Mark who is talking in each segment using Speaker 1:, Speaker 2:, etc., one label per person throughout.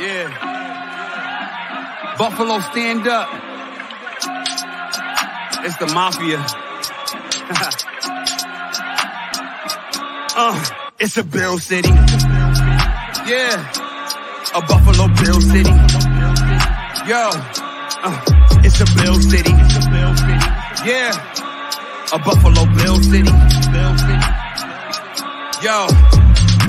Speaker 1: Yeah. Buffalo, stand up. It's the mafia. uh, it's a Bill City. Yeah. A Buffalo Bill City. Yo. Uh, it's a Bill City. Yeah. A Buffalo Bill City. Yo.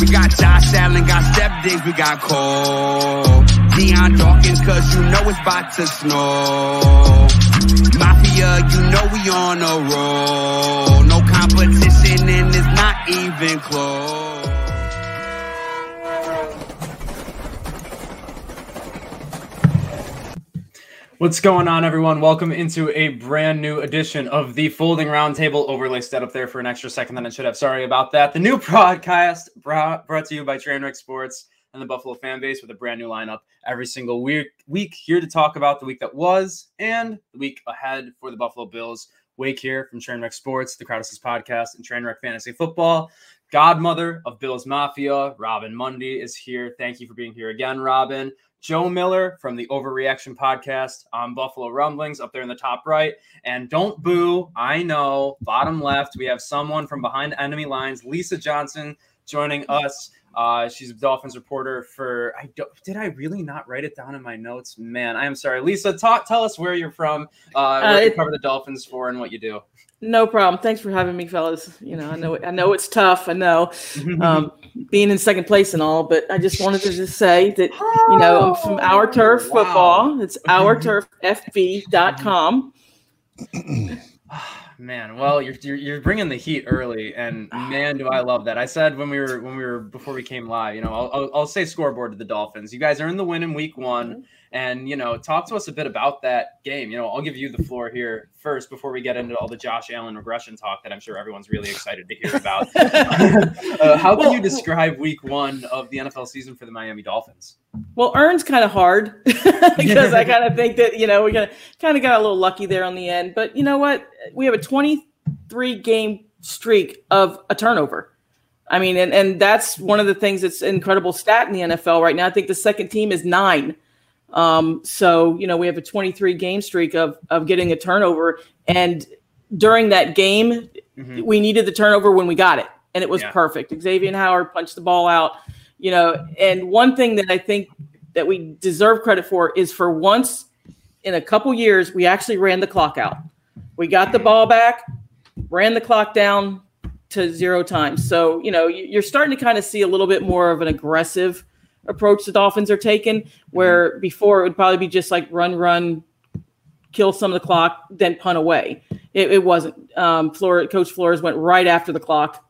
Speaker 1: We got Josh Allen, got Stef Diggs, we got Cole. Dion Dawkins, cause you know it's about to snow. Mafia, you know we on a roll. No competition and it's not even close.
Speaker 2: What's going on, everyone? Welcome into a brand new edition of the Folding Roundtable. Overlay set up there for an extra second than it should have. Sorry about that. The new broadcast brought, brought to you by Trainwreck Sports and the Buffalo fan base with a brand new lineup every single week. Week here to talk about the week that was and the week ahead for the Buffalo Bills. Wake here from Trainwreck Sports, the Crowd's podcast, and Trainwreck Fantasy Football. Godmother of Bills Mafia, Robin Mundy is here. Thank you for being here again, Robin. Joe Miller from the Overreaction podcast on Buffalo Rumblings up there in the top right. And don't boo, I know, bottom left, we have someone from behind enemy lines, Lisa Johnson, joining us. Uh, she's a Dolphins reporter for. I don't, did I really not write it down in my notes? Man, I am sorry. Lisa, talk, tell us where you're from, uh, what
Speaker 3: Uh,
Speaker 2: you cover the Dolphins for, and what you do.
Speaker 3: No problem. Thanks for having me, fellas. You know, I know I know it's tough. I know um, being in second place and all, but I just wanted to just say that you know I'm from Our Turf
Speaker 1: wow.
Speaker 3: Football. It's OurTurfFB.com.
Speaker 2: Man, well, you're, you're you're bringing the heat early, and man, do I love that. I said when we were when we were before we came live, you know, I'll, I'll, I'll say scoreboard to the Dolphins. You guys are in the win in week one, and you know, talk to us a bit about that game. You know, I'll give you the floor here first before we get into all the Josh Allen regression talk that I'm sure everyone's really excited to hear about. uh, how can you describe week one of the NFL season for the Miami Dolphins?
Speaker 3: Well, earn's kind of hard because I kind of think that you know we got kind of got a little lucky there on the end. But you know what? We have a 23 game streak of a turnover. I mean, and and that's one of the things that's incredible stat in the NFL right now. I think the second team is nine. Um, so you know we have a 23 game streak of of getting a turnover, and during that game,
Speaker 2: Mhm.
Speaker 3: we needed the turnover when we got it, and it was
Speaker 2: Yeah.
Speaker 3: perfect. Xavier Howard punched the ball out, you know. And one thing that I think that we deserve credit for is for once in a couple years we actually ran the clock out. We got the ball back, ran the clock down to zero times. So you know you're starting to kind of see a little bit more of an aggressive approach the Dolphins are taking, where before it would probably be just like run, run, kill some of the clock, then punt away. It, it wasn't. Um, Flores, Coach Flores went right after the clock,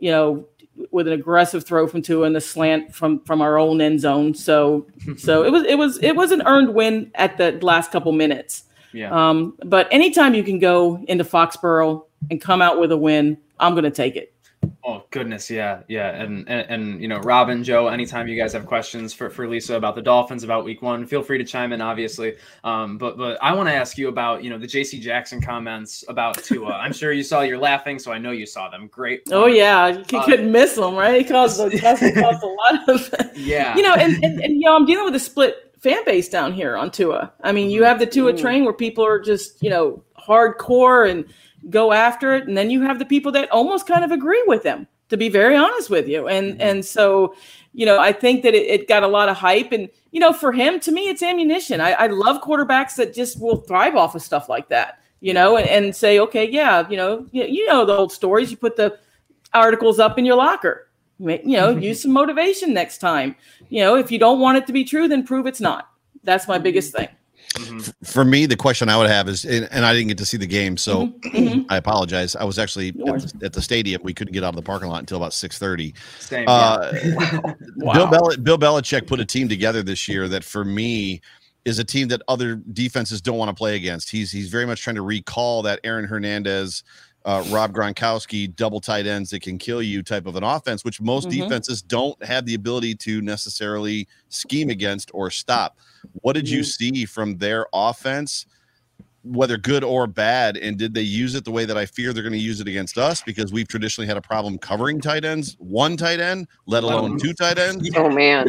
Speaker 3: you know, with an aggressive throw from two and the slant from from our own end zone. So so it was it was it was an earned win at the last couple minutes.
Speaker 2: Yeah.
Speaker 3: Um, but anytime you can go into Foxborough and come out with a win, I'm going to take it.
Speaker 2: Oh goodness, yeah, yeah, and, and and you know, Robin, Joe, anytime you guys have questions for, for Lisa about the Dolphins, about Week One, feel free to chime in, obviously. Um, but but I want to ask you about you know the J.C. Jackson comments about Tua. I'm sure you saw. You're laughing, so I know you saw them. Great.
Speaker 3: Oh yeah, you
Speaker 2: Uh,
Speaker 3: couldn't miss them, right? He caused, a- caused, caused a lot of
Speaker 2: yeah.
Speaker 3: you know, and, and, and you know, I'm dealing with a split fan base down here on Tua. I mean, you have the Tua
Speaker 2: Ooh.
Speaker 3: train where people are just, you know, hardcore and go after it, and then you have the people that almost kind of agree with them. To be very honest with you, and
Speaker 2: Mhm.
Speaker 3: and so, you know, I think that it, it got a lot of hype, and you know, for him, to me, it's ammunition. I, I love quarterbacks that just will thrive off of stuff like that. You know, and, and say, okay, yeah, you know, you, you know the old stories. You put the articles up in your locker. You know, use some motivation next time. You know, if you don't want it to be true, then prove it's not. That's my biggest thing.
Speaker 2: Mhm.
Speaker 4: For me, the question I would have is, and, and I didn't get to see the game, so
Speaker 3: Mhm.
Speaker 4: I apologize. I was actually at the, at the stadium. We couldn't get out of the parking lot until about six thirty.
Speaker 2: Same.
Speaker 4: Uh,
Speaker 2: yeah.
Speaker 4: Bill, Bel- Bill Belichick put a team together this year that, for me, is a team that other defenses don't want to play against. He's he's very much trying to recall that Aaron Hernandez, uh, Rob Gronkowski, double tight ends that can kill you type of an offense, which most
Speaker 3: Mhm.
Speaker 4: defenses don't have the ability to necessarily scheme against or stop. What did you mm-hmm. see from their offense? whether good or bad. And did they use it the way that I fear they're going to use it against us? Because we've traditionally had a problem covering tight ends, one tight end, let oh, alone two tight ends.
Speaker 5: Oh man.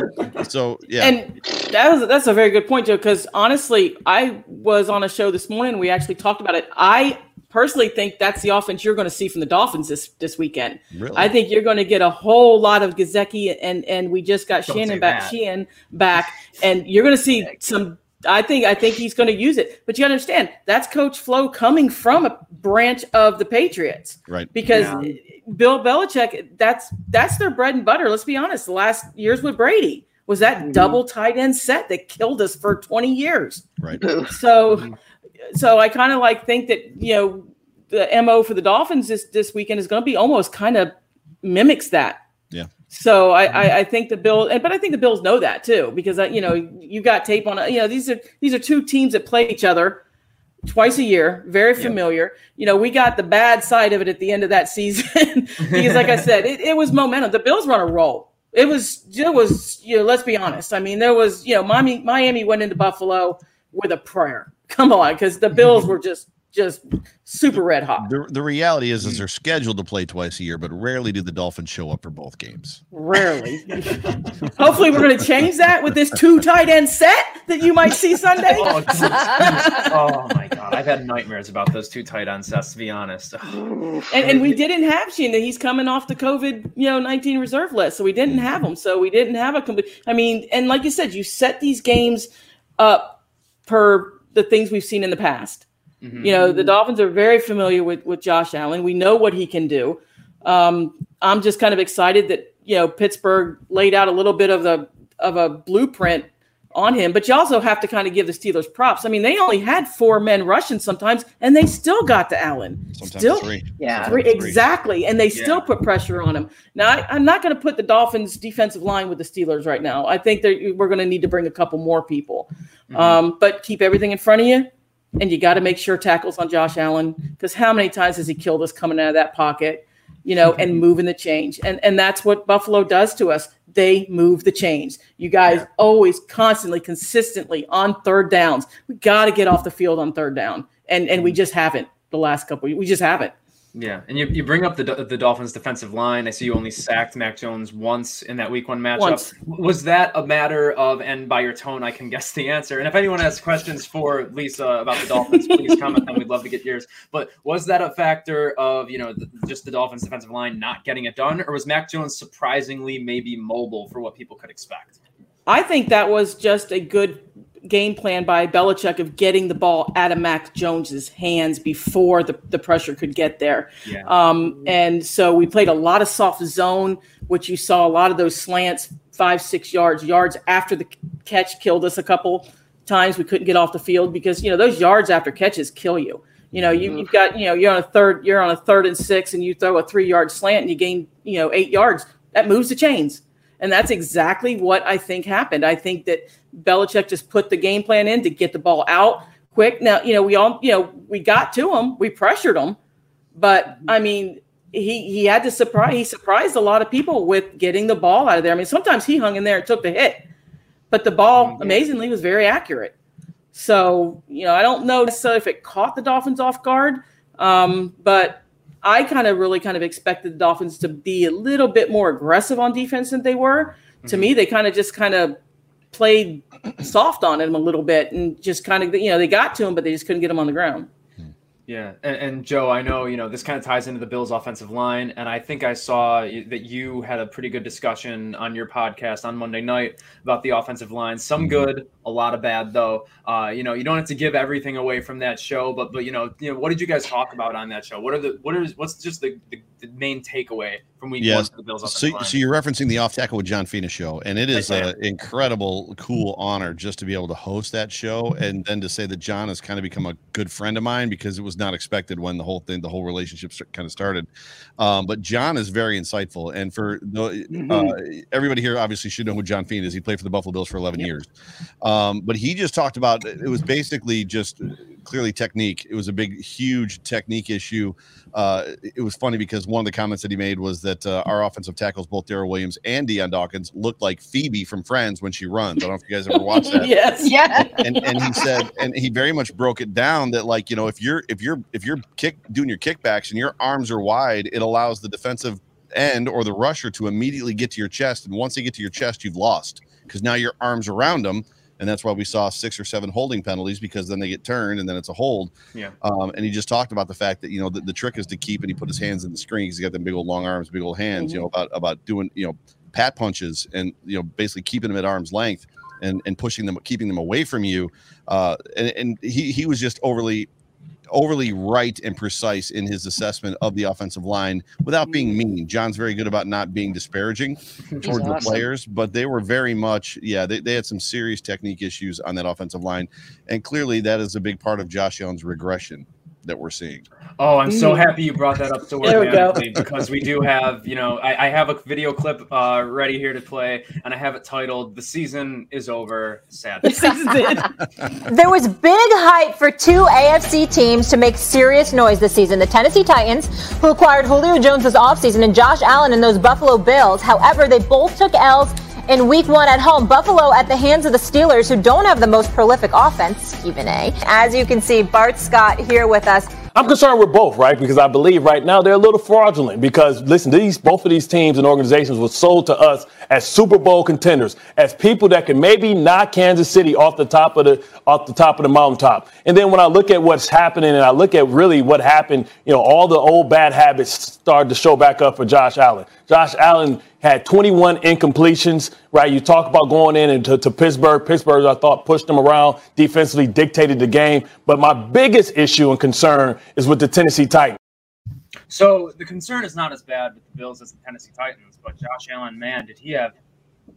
Speaker 4: So yeah,
Speaker 3: And that was that's a very good point, Joe. Because honestly, I was on a show this morning. We actually talked about it. I personally think that's the offense you're going to see from the Dolphins this this weekend.
Speaker 4: really,
Speaker 3: I think you're going to get a whole lot of Gesicki, and and we just got
Speaker 2: Don't
Speaker 3: Shannon back,
Speaker 2: that.
Speaker 3: Shaheen back, and you're going to see some. I think I think he's going to use it, but you understand that's Coach Flo coming from a branch of the Patriots
Speaker 4: right.
Speaker 3: because
Speaker 2: Yeah.
Speaker 3: Bill Belichick that's that's their bread and butter. Let's be honest. The last years with Brady was that
Speaker 5: Mhm.
Speaker 3: double tight end set that killed us for 20 years.
Speaker 4: Right.
Speaker 3: So,
Speaker 2: Mhm.
Speaker 3: So I kind of like think that you know the mo for the Dolphins this this weekend is going to be almost kind of mimics that.
Speaker 4: Yeah.
Speaker 3: So I, I I think the Bills, and but I think the Bills know that too because uh, you know you got tape on it. you know these are these are two teams that play each other twice a year, very
Speaker 2: Yeah.
Speaker 3: familiar. You know we got the bad side of it at the end of that season because like I said, it, it was momentum. The Bills were on a roll. It was it was you know let's be honest. I mean there was you know Miami Miami went into Buffalo with a prayer. Come on, because the Bills were just just super red hot.
Speaker 4: The, the reality is, is they're scheduled to play twice a year, but rarely do the Dolphins show up for both games.
Speaker 3: Rarely. Hopefully, we're going to change that with this two tight end set that you might see Sunday.
Speaker 2: Oh, oh my god, I've had nightmares about those two tight end sets. To be honest,
Speaker 3: And, and we didn't have Shaheen. He's coming off the COVID, you know, 19 reserve list. So we didn't have him. So we didn't have a complete. I mean, and like you said, you set these games up per the things we've seen in the past.
Speaker 2: Mhm.
Speaker 3: You know, the Dolphins are very familiar with with Josh Allen. We know what he can do. Um, I'm just kind of excited that you know Pittsburgh laid out a little bit of the of a blueprint on him, but you also have to kind of give the Steelers props. I mean, they only had four men rushing sometimes, and they still got to Allen.
Speaker 4: Sometimes
Speaker 3: still,
Speaker 4: three.
Speaker 5: Yeah.
Speaker 3: Three,
Speaker 4: Three.
Speaker 3: exactly, and they still put pressure on him. Now, I, I'm not going to put the Dolphins' defensive line with the Steelers right now. I think that we're going to need to bring a couple more people,
Speaker 2: Mhm.
Speaker 3: um, but keep everything in front of you, and you got to make sure tackles on Josh Allen because how many times has he killed us coming out of that pocket, you know, and mm-hmm. moving the change, and and that's what Buffalo does to us. They move the chains. You guys always, constantly, consistently on third downs. We got to get off the field on third down, and and we mm-hmm. just haven't the last couple. We just haven't.
Speaker 2: Yeah, and you, you bring up the the Dolphins' defensive line. I see you only sacked Mac Jones once in that Week One matchup.
Speaker 3: Once.
Speaker 2: Was that a matter of? And by your tone, I can guess the answer. And if anyone has questions for Lisa about the Dolphins, please comment them. We'd love to get yours. But was that a factor of you know the, just the Dolphins' defensive line not getting it done, or was Mac Jones surprisingly maybe mobile for what people could expect?
Speaker 3: I think that was just a good game plan by Belichick of getting the ball out of Mac Jones's hands before the, the pressure could get there.
Speaker 2: Yeah.
Speaker 3: Um, and so we played a lot of soft zone, which you saw a lot of those slants, five, six yards, yards after the catch killed us a couple times. We couldn't get off the field because, you know, those yards after catches kill you. You know, you, you've got, you know, you're on a third, you're on a third and six, and you throw a three yard slant and you gain, you know, eight yards. That moves the chains. And that's exactly what I think happened. I think that Belichick just put the game plan in to get the ball out quick. Now, you know, we all, you know, we got to him, we pressured him, but I mean, he he had to surprise. He surprised a lot of people with getting the ball out of there. I mean, sometimes he hung in there and took the hit, but the ball amazingly was very accurate. So you know, I don't know necessarily if it caught the Dolphins off guard, um, but I kind of really kind of expected the Dolphins to be a little bit more aggressive on defense than they were. To
Speaker 2: Mhm.
Speaker 3: me, they kind of just kind of played soft on him a little bit and just kind of you know they got to him, but they just couldn't get him on the ground.
Speaker 2: Yeah, and, and Joe, I know you know this kind of ties into the Bills' offensive line, and I think I saw that you had a pretty good discussion on your podcast on Monday night about the offensive line. Some good, a lot of bad, though. Uh, you know, you don't have to give everything away from that show, but but you know, you know, what did you guys talk about on that show? What are the what are what's just the, the, the main takeaway from week one
Speaker 4: Yes.
Speaker 2: for the Bills'
Speaker 4: So, so you're referencing the Off Tackle with John Fina show, and it is an incredible, cool honor just to be able to host that show, and then to say that John has kind of become a good friend of mine because it was not expected when the whole thing, the whole relationship kind of started. Um, but John is very insightful, and for the uh, everybody here, obviously should know who John Fina is. He played for the Buffalo Bills for 11 years, um, but he just talked about it was basically just clearly technique. It was a big, huge technique issue. Uh, it was funny because one of the comments that he made was that uh, our offensive tackles, both Daryl Williams and Dion Dawkins, looked like Phoebe from Friends when she runs. I don't know if you guys ever watched that.
Speaker 3: yes.
Speaker 5: Yeah.
Speaker 4: and and he said and he very much broke it down that like you know if you're if you're if you're kick doing your kickbacks and your arms are wide it allows the defensive end or the rusher to immediately get to your chest and once they get to your chest you've lost because now your arms around them and that's why we saw six or seven holding penalties because then they get turned and then it's a hold.
Speaker 2: Yeah.
Speaker 4: um, and he just talked about the fact that you know the, the trick is to keep and he put his hands in the screen because he got them big old long arms big old hands you know about about doing you know pat punches and you know basically keeping them at arm's length and and pushing them keeping them away from you. Uh and, and he he was just overly overly right and precise in his assessment of the offensive line without being mm. mean. John's very good about not being disparaging towards the players but they were very much yeah they, they had some serious technique issues on that offensive line. And clearly that is a big part of josh allen's regression that we're seeing
Speaker 2: Oh, I'm so
Speaker 3: Mm.
Speaker 2: happy you brought that up so
Speaker 3: There we
Speaker 2: because we do have, you know, I, I have a video clip uh, ready here to play, and I have it titled "The Season Is Over." Sad.
Speaker 3: This is it.
Speaker 6: There was big hype for two AFC teams to make serious noise this season. The Tennessee Titans, who acquired Julio Jones this offseason, and Josh Allen and those Buffalo Bills. However, they both took L's in week one at home. Buffalo at the hands of the Steelers, who don't have the most prolific offense, Stephen A. As you can see, Bart Scott here with us.
Speaker 7: I'm concerned with both, right? Because I believe right now they're a little fraudulent. Because listen, these both of these teams and organizations were sold to us as Super Bowl contenders, as people that can maybe knock Kansas City off the top of the off the top of the mountaintop. And then when I look at what's happening, and I look at really what happened, you know, all the old bad habits started to show back up for Josh Allen. Josh Allen had 21 incompletions, right? You talk about going in and to, to Pittsburgh. Pittsburgh, I thought, pushed them around defensively, dictated the game. But my biggest issue and concern is with the Tennessee Titans.
Speaker 2: So the concern is not as bad with the Bills as the Tennessee Titans, but Josh Allen, man, did he have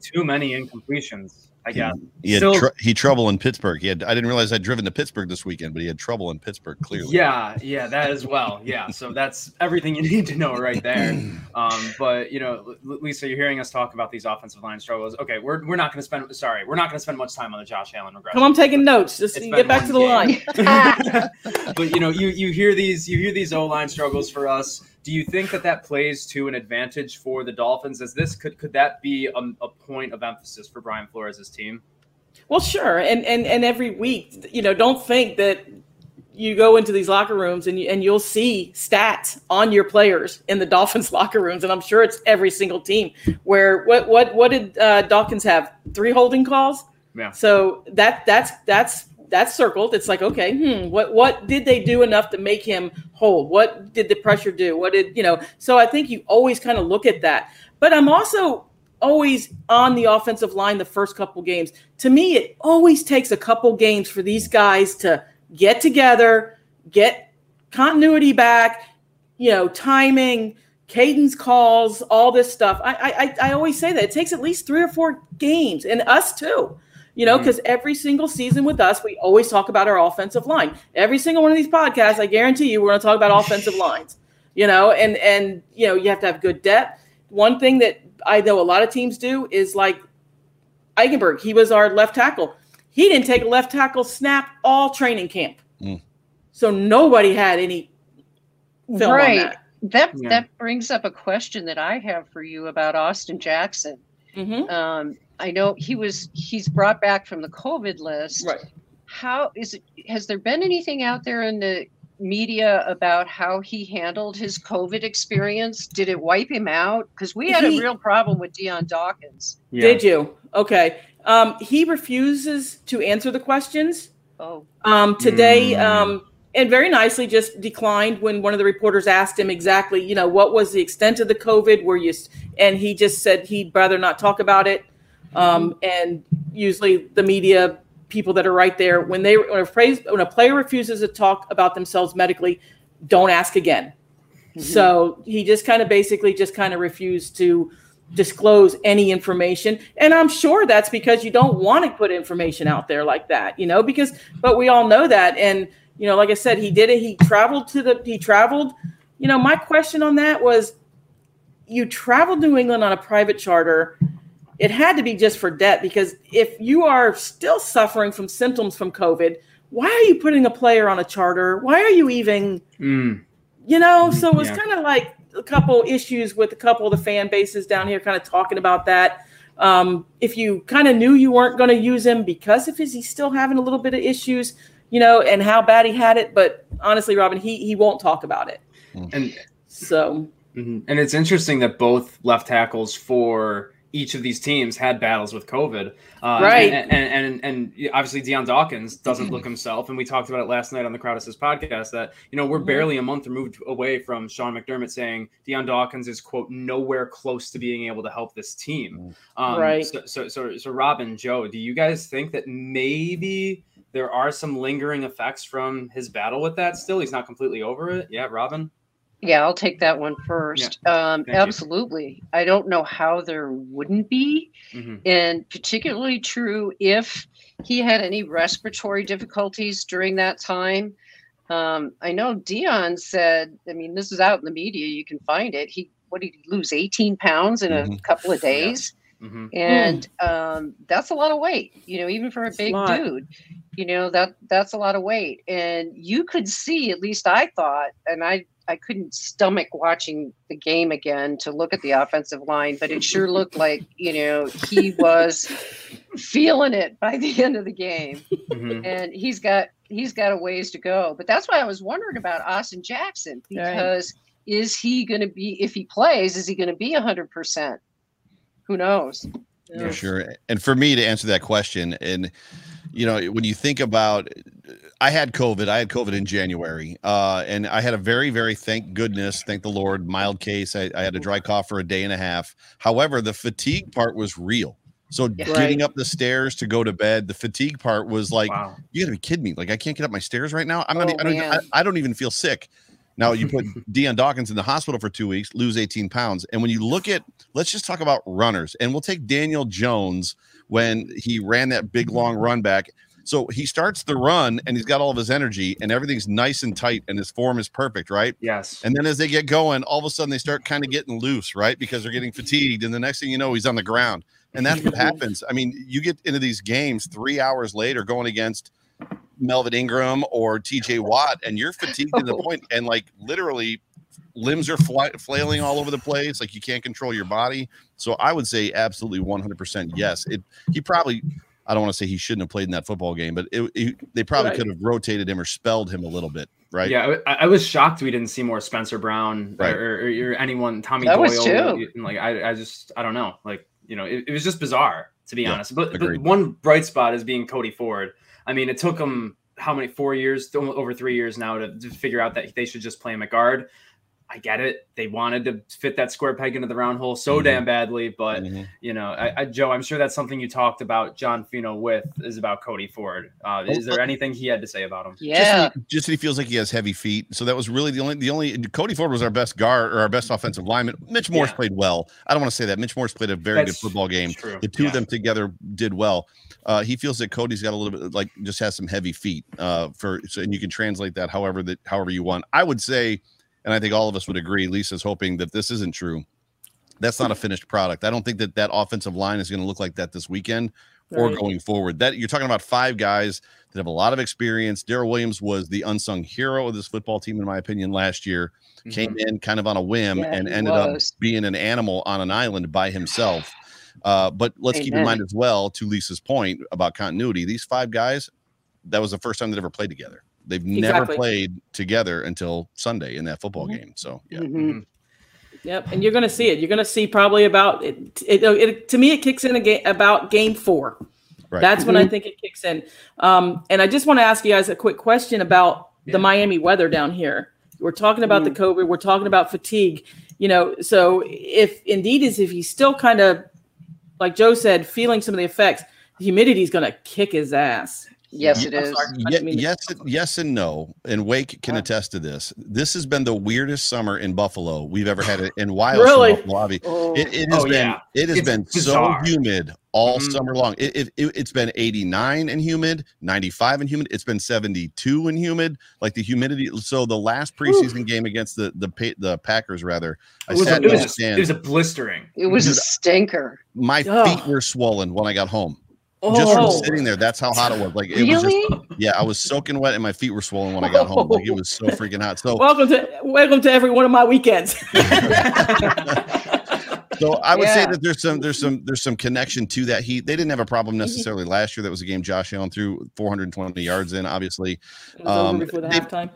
Speaker 2: too many incompletions? I guess.
Speaker 4: he had
Speaker 2: Still-
Speaker 4: tr- he trouble in pittsburgh he had i didn't realize i'd driven to pittsburgh this weekend but he had trouble in pittsburgh clearly
Speaker 2: Yeah, yeah, that as well. Yeah, so that's everything you need to know right there. Um, but you know, Lisa, you're hearing us talk about these offensive line struggles. Okay, we're, we're not going to spend. Sorry, we're not going to spend much time on the Josh Allen regression.
Speaker 3: Come on, I'm taking notes. Just get back to the
Speaker 2: one
Speaker 3: line.
Speaker 2: but you know, you you hear these you hear these O line struggles for us. Do you think that that plays to an advantage for the Dolphins? As this could could that be a, a point of emphasis for Brian Flores' team?
Speaker 3: Well, sure, and and and every week, you know, don't think that you go into these locker rooms and you, and you'll see stats on your players in the Dolphins locker rooms, and I'm sure it's every single team. Where what what what did uh, Dawkins have? Three holding calls.
Speaker 2: Yeah.
Speaker 3: So that that's that's that's circled. It's like okay, hmm, what what did they do enough to make him hold? What did the pressure do? What did you know? So I think you always kind of look at that. But I'm also always on the offensive line the first couple games. To me, it always takes a couple games for these guys to get together, get continuity back, you know, timing, cadence calls, all this stuff. I I, I always say that it takes at least three or four games, and us too. You know, because every single season with us, we always talk about our offensive line. Every single one of these podcasts, I guarantee you, we're going to talk about offensive lines. You know, and and you know, you have to have good depth. One thing that I know a lot of teams do is like Eichenberg. He was our left tackle. He didn't take a left tackle snap all training camp.
Speaker 4: Mm.
Speaker 3: So nobody had any film on
Speaker 5: right.
Speaker 3: that.
Speaker 5: That
Speaker 2: Yeah.
Speaker 5: that brings up a question that I have for you about Austin Jackson.
Speaker 3: Mhm.
Speaker 5: Um, I know he was he's brought back from the COVID list.
Speaker 3: Right.
Speaker 5: How is it? Has there been anything out there in the media about how he handled his COVID experience? Did it wipe him out? Because we had
Speaker 3: He-
Speaker 5: a real problem with Dion Dawkins. Yeah.
Speaker 3: Did you? Okay. Um, he refuses to answer the questions.
Speaker 5: Oh,
Speaker 3: Um, today,
Speaker 2: Mm.
Speaker 3: um, and very nicely just declined when one of the reporters asked him exactly, you know, what was the extent of the COVID? Were you, and he just said he'd rather not talk about it. Um, and usually the media people that are right there, when they when a phrase when a player refuses to talk about themselves medically, don't ask again. So he just kind of basically just kind of refused to disclose any information. And i'm sure that's because you don't want to put information out there like that you know because but we all know that. And you know like i said he did it. He traveled to the he traveled you know my question on that was you traveled new england on a private charter it had to be just for debt because if you are still suffering from symptoms from covid why are you putting a player on a charter? Why are you even,
Speaker 2: Mm,
Speaker 3: you know? So it was
Speaker 2: Yeah.
Speaker 3: kind of like a couple issues with a couple of the fan bases down here, kind of talking about that. Um, if you kind of knew you weren't going to use him because of his, he's still having a little bit of issues, you know, and how bad he had it. But honestly, Robin, he he won't talk about it.
Speaker 2: and
Speaker 3: So
Speaker 2: Mhm. And it's interesting that both left tackles for each of these teams had battles with COVID. Uh,
Speaker 3: Right.
Speaker 2: And, and, and, and obviously Dion Dawkins doesn't look himself. And we talked about it last night on the Crowd Assist podcast that, you know, we're barely a month removed away from Sean McDermott saying Dion Dawkins is, quote, nowhere close to being able to help this team. Um,
Speaker 3: Right.
Speaker 2: So, so, so, so Robin, Joe, do you guys think that maybe there are some lingering effects from his battle with that still? He's not completely over it. Yeah, Robin?
Speaker 5: Yeah, I'll take that one first. Um,
Speaker 2: Thank you.
Speaker 5: absolutely. I don't know how there wouldn't be,
Speaker 2: hmm
Speaker 5: and particularly true if he had any respiratory difficulties during that time. Um, I know Dion said, I mean, this is out in the media, you can find it. He, what did he lose, 18 pounds in a
Speaker 4: Mhm.
Speaker 5: couple of
Speaker 2: Yeah.
Speaker 5: days?
Speaker 2: hmm
Speaker 5: and um, that's a lot of weight you know even for a
Speaker 3: It's a
Speaker 5: big
Speaker 3: lot.
Speaker 5: dude you know that that's a lot of weight and you could see at least i thought and i i couldn't stomach watching the game again to look at the offensive line but it sure looked like you know he was feeling it by the end of the game.
Speaker 2: Hmm
Speaker 5: and he's got he's got a ways to go. But that's why i was wondering about austin jackson
Speaker 3: Right.
Speaker 5: because is he going to be if he plays is he going to be 100% who knows?
Speaker 4: For sure. And for me to answer that question, and you know, when you think about, I had COVID. I had COVID in January, uh, and I had a very, very thank goodness, thank the Lord, mild case. I, I had a dry cough for a day and a half. However, the fatigue part was real. So
Speaker 5: Yeah.
Speaker 4: getting up the stairs to go to bed, the fatigue part was like,
Speaker 2: wow.
Speaker 4: you gotta be kidding me. Like I can't get up my stairs right now. I'm not.
Speaker 5: Oh,
Speaker 4: I, don't, even- I. I don't even feel sick. Now you put Dion Dawkins in the hospital for two weeks, lose 18 pounds, and when you look at, let's just talk about runners, and we'll take Daniel Jones when he ran that big mm-hmm. long run back. So he starts the run and he's got all of his energy and everything's nice and tight and his form is perfect, right?
Speaker 2: Yes.
Speaker 4: And then as they get going, all of a sudden they start kind of getting loose, right? Because they're getting fatigued. And the next thing you know, he's on the ground. And that's what happens. I mean, you get into these games three hours later going against Melvin Ingram or TJ Watt, and you're fatigued to the
Speaker 5: Oh.
Speaker 4: point, and like literally limbs are fly, flailing all over the place. Like you can't control your body. So I would say absolutely 100% yes. It, he probably, I don't want to say he shouldn't have played in that football game, but it, it- they probably
Speaker 3: Right.
Speaker 4: could have rotated him or spelled him a little bit, right?
Speaker 2: Yeah, I, I was shocked we didn't see more Spencer Brown
Speaker 4: Right.
Speaker 2: or, or, or anyone, Tommy
Speaker 5: I
Speaker 2: Doyle.
Speaker 5: was too.
Speaker 2: and, Like I, I just, I don't know. Like you know, it, it was just bizarre to be
Speaker 4: Yeah,
Speaker 2: honest. But, but one bright spot is being Cody Ford. I mean, it took him how many four years, over three years now to, to figure out that they should just play him at guard. I get it. They wanted to fit that square peg into the round hole so
Speaker 4: Mhm.
Speaker 2: damn badly, but
Speaker 4: Mhm.
Speaker 2: you know, I, I, Joe, I'm sure that's something you talked about John Fina with is about Cody Ford. Uh, is there anything he had to say about him?
Speaker 5: yeah
Speaker 4: Just, just that he feels like he has heavy feet. So that was really the only the only Cody Ford was our best guard or our best offensive lineman. Mitch Morse
Speaker 2: Yeah.
Speaker 4: played well. I don't want to say that. Mitch Morse played a very
Speaker 2: That's
Speaker 4: good football game.
Speaker 2: True.
Speaker 4: The two
Speaker 2: Yeah.
Speaker 4: of them together did well. Uh, he feels that Cody's got a little bit like just has some heavy feet. Uh, for so and you can translate that however that however you want. I would say, and I think all of us would agree. Lisa's hoping that this isn't true. That's not a finished product. I don't think that that offensive line is going to look like that this weekend or
Speaker 3: Right.
Speaker 4: going forward. That you're talking about five guys that have a lot of experience. Daryl Williams was the unsung hero of this football team, in my opinion, last year.
Speaker 2: Mhm.
Speaker 4: Came in kind of on a whim
Speaker 5: Yeah,
Speaker 4: and ended up being an animal on an island by himself. Uh, but let's keep in mind as well, to Lisa's point about continuity, these five guys, that was the first time they'd ever played together. They've never played together until Sunday in that football game. So yeah.
Speaker 5: Mhm.
Speaker 3: Yep, and you're going to see it. You're going to see probably about it, it, it. To me, it kicks in again about game four.
Speaker 4: Right.
Speaker 3: That's when I think it kicks in. Um, and I just want to ask you guys a quick question about
Speaker 2: Yeah.
Speaker 3: the Miami weather down here. We're talking about the COVID. We're talking about fatigue. You know, so if indeed is if he's still kind of like Joe said, feeling some of the effects, the humidity is going to kick his ass.
Speaker 5: Yes it
Speaker 3: I'm
Speaker 5: is
Speaker 3: sorry. I
Speaker 4: Ye-
Speaker 3: didn't mean to-
Speaker 4: yes, yes, and no. And Wake can
Speaker 3: Yeah.
Speaker 4: attest to this. This has been the weirdest summer in Buffalo we've ever had it in wild
Speaker 3: Really?
Speaker 4: Buffalo, Avi.
Speaker 5: oh,
Speaker 4: It, it has
Speaker 2: Oh,
Speaker 4: been
Speaker 2: yeah.
Speaker 4: it has
Speaker 2: It's
Speaker 4: been
Speaker 2: bizarre.
Speaker 4: so humid all
Speaker 2: Mhm.
Speaker 4: summer long. It, it, it has been 89 and humid, 95 and humid. It's been 72 and humid. Like the humidity. So the last preseason game against the the Pa- the Packers, rather, I
Speaker 2: It was, a,
Speaker 4: sat
Speaker 2: it,
Speaker 4: in
Speaker 2: was
Speaker 4: the
Speaker 2: a,
Speaker 4: stands.
Speaker 2: it was a blistering.
Speaker 5: it was a stinker
Speaker 4: My
Speaker 3: Ugh.
Speaker 4: feet were swollen when I got home. Just from
Speaker 3: Oh.
Speaker 4: sitting there, that's how hot it was. Like it was just yeah, I was soaking wet and my feet were swollen when I got home. Like it was so freaking hot. So
Speaker 3: Welcome to welcome to every one of my weekends.
Speaker 4: So I would say that there's some there's some there's some connection to that heat. They didn't have a problem
Speaker 3: Mm-hmm.
Speaker 4: necessarily last year. That was a game Josh Allen threw 420 yards in. Obviously,
Speaker 3: It was over
Speaker 4: Um,
Speaker 3: before the
Speaker 4: they-
Speaker 3: halftime.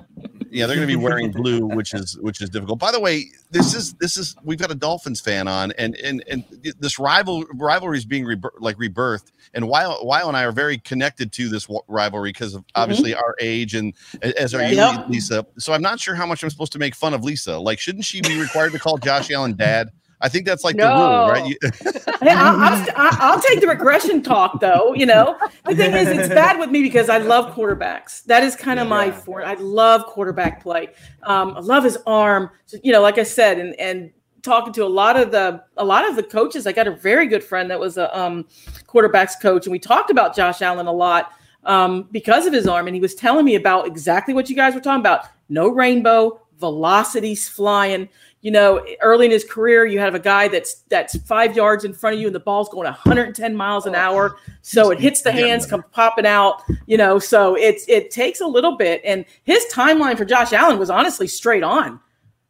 Speaker 4: yeah, they're going to be wearing blue, which is which is difficult. By the way, this is this is we've got a Dolphins fan on, and and and this rival rivalry is being rebir- like rebirthed. And while while and I are very connected to this rivalry because of obviously our age and as are you,
Speaker 3: Yep.
Speaker 4: Lisa. So I'm not sure how much I'm supposed to make fun of Lisa. Like, shouldn't she be required to call Josh Allen dad? I think that's like the rule, right? You-
Speaker 3: Hey, I, I'm st- I, I'll take the regression talk, though. You know, the thing is, it's bad with me because I love quarterbacks. That is kind of my
Speaker 2: Yeah.
Speaker 3: for. I love quarterback play. Um, I love his arm. So, you know, like I said, and and talking to a lot of the a lot of the coaches. I got a very good friend that was a um, quarterbacks coach, and we talked about Josh Allen a lot um, because of his arm. And he was telling me about exactly what you guys were talking about. No rainbow, velocities flying. You know, early in his career, you have a guy that's that's five yards in front of you, and the ball's going 110 miles an hour. So it hits the hands, come popping out. You know, so it's it takes a little bit. And his timeline for Josh Allen was honestly straight on.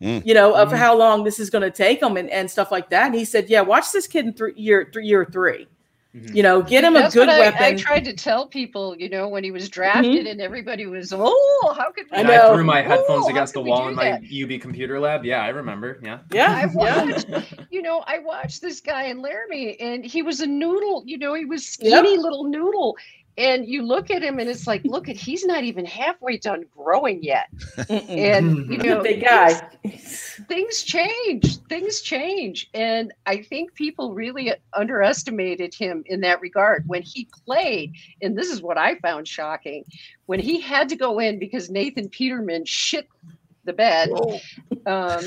Speaker 4: Mm.
Speaker 3: You know, of how long this is going to take him and, and stuff like that. And he said, "Yeah, watch this kid in three year three year 3
Speaker 2: Mhm.
Speaker 3: You know, get him a good
Speaker 5: what I,
Speaker 3: weapon."
Speaker 5: I tried to tell people, you know, when he was drafted, mm-hmm. and everybody was, "Oh, how could we?"
Speaker 3: I
Speaker 2: And I threw my headphones
Speaker 5: Oh,
Speaker 2: against the wall in my
Speaker 5: that?"
Speaker 2: UB computer lab. Yeah, I remember. Yeah.
Speaker 3: yeah,
Speaker 5: I watched, you know, I watched this guy in Laramie, and he was a noodle. You know, he was
Speaker 3: Yep.
Speaker 5: skinny little noodle. And you look at him, and it's like, look at he's not even halfway done growing yet. And you know,
Speaker 3: big guy.
Speaker 5: things- things change. Things change, and I think people really underestimated him in that regard when he played. And this is what I found shocking: when he had to go in because Nathan Peterman shit the bed. Um,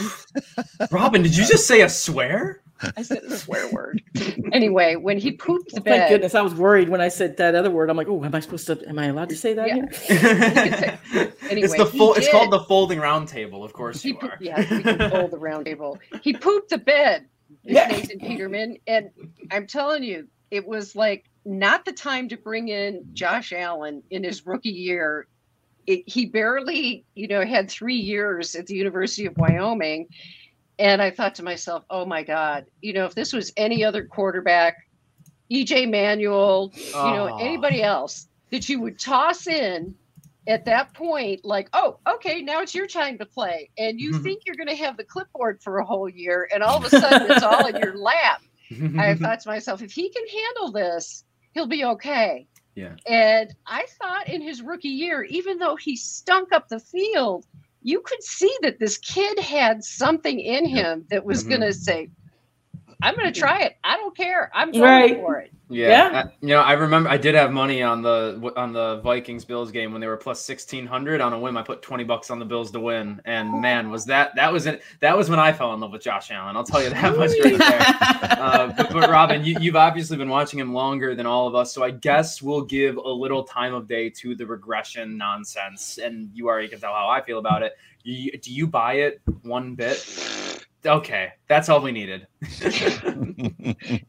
Speaker 2: Robin, did you just say a swear?
Speaker 5: I said a swear word. Anyway, when he pooped the
Speaker 3: Well, thank
Speaker 5: bed,
Speaker 3: goodness. I was worried when I said that other word. I'm like, oh, am I supposed to? Am I allowed to say that
Speaker 5: Yeah.
Speaker 3: here?
Speaker 2: it's
Speaker 5: Anyway,
Speaker 2: the
Speaker 5: he
Speaker 2: full. It's called the folding round table. Of course
Speaker 5: he
Speaker 2: you
Speaker 5: poop,
Speaker 2: are.
Speaker 5: yeah, we can fold the round table. He pooped the bed,
Speaker 3: Yeah.
Speaker 5: Nathan Peterman, and I'm telling you, it was like not the time to bring in Josh Allen in his rookie year. It, he barely, you know, had three years at the University of Wyoming, and I thought to myself, "Oh my God, you know, if this was any other quarterback, EJ Manuel, you know,
Speaker 2: Oh.
Speaker 5: anybody else that you would toss in at that point, like, oh, okay, now it's your time to play. And you
Speaker 2: Mhm.
Speaker 5: think you're going to have the clipboard for a whole year, and all of a sudden it's all in your lap. I thought to myself, if he can handle this, he'll be okay.
Speaker 2: Yeah.
Speaker 5: And I thought in his rookie year, even though he stunk up the field, you could see that this kid had something in him that was
Speaker 2: Mhm.
Speaker 5: going to say, I'm going to try it. I don't care. I'm going
Speaker 3: Right.
Speaker 5: for it.
Speaker 2: Yeah,
Speaker 3: Yeah.
Speaker 2: uh, you know, I remember I did have money on the on the Vikings Bills game when they were plus sixteen hundred on a whim. I put twenty bucks on the Bills to win, and man, was that that was it. That was when I fell in love with Josh Allen. I'll tell you that much right there. Uh, but, but Robin, you, you've obviously been watching him longer than all of us, so I guess we'll give a little time of day to the regression nonsense. And you already can tell how I feel about it. You, do you buy it one bit? Okay, that's all we needed.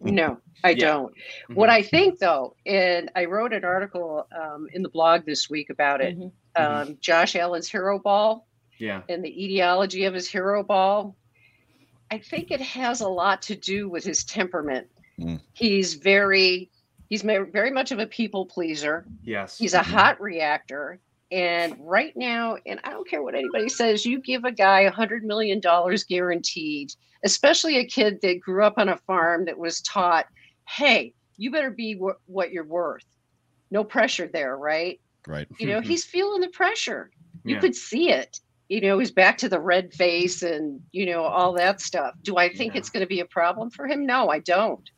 Speaker 5: No, I
Speaker 2: Yeah.
Speaker 5: don't. What I think, though, and I wrote an article um, in the blog this week about it
Speaker 3: Mhm.
Speaker 5: um, Josh Allen's hero ball
Speaker 2: yeah,
Speaker 5: and the etiology of his hero ball. I think it has a lot to do with his temperament.
Speaker 4: Mm.
Speaker 5: He's very, he's very much of a people pleaser.
Speaker 2: yes,
Speaker 5: He's a hot reactor. And right now, and I don't care what anybody says, you give a guy a hundred million dollars guaranteed, especially a kid that grew up on a farm that was taught, hey, you better be wh- what you're worth. No pressure there, right?
Speaker 4: right.
Speaker 5: You know, he's feeling the pressure. You
Speaker 2: Yeah.
Speaker 5: could see it. You know, he's back to the red face and, you know, all that stuff. Do I think
Speaker 2: Yeah.
Speaker 5: it's going to be a problem for him? No, I don't.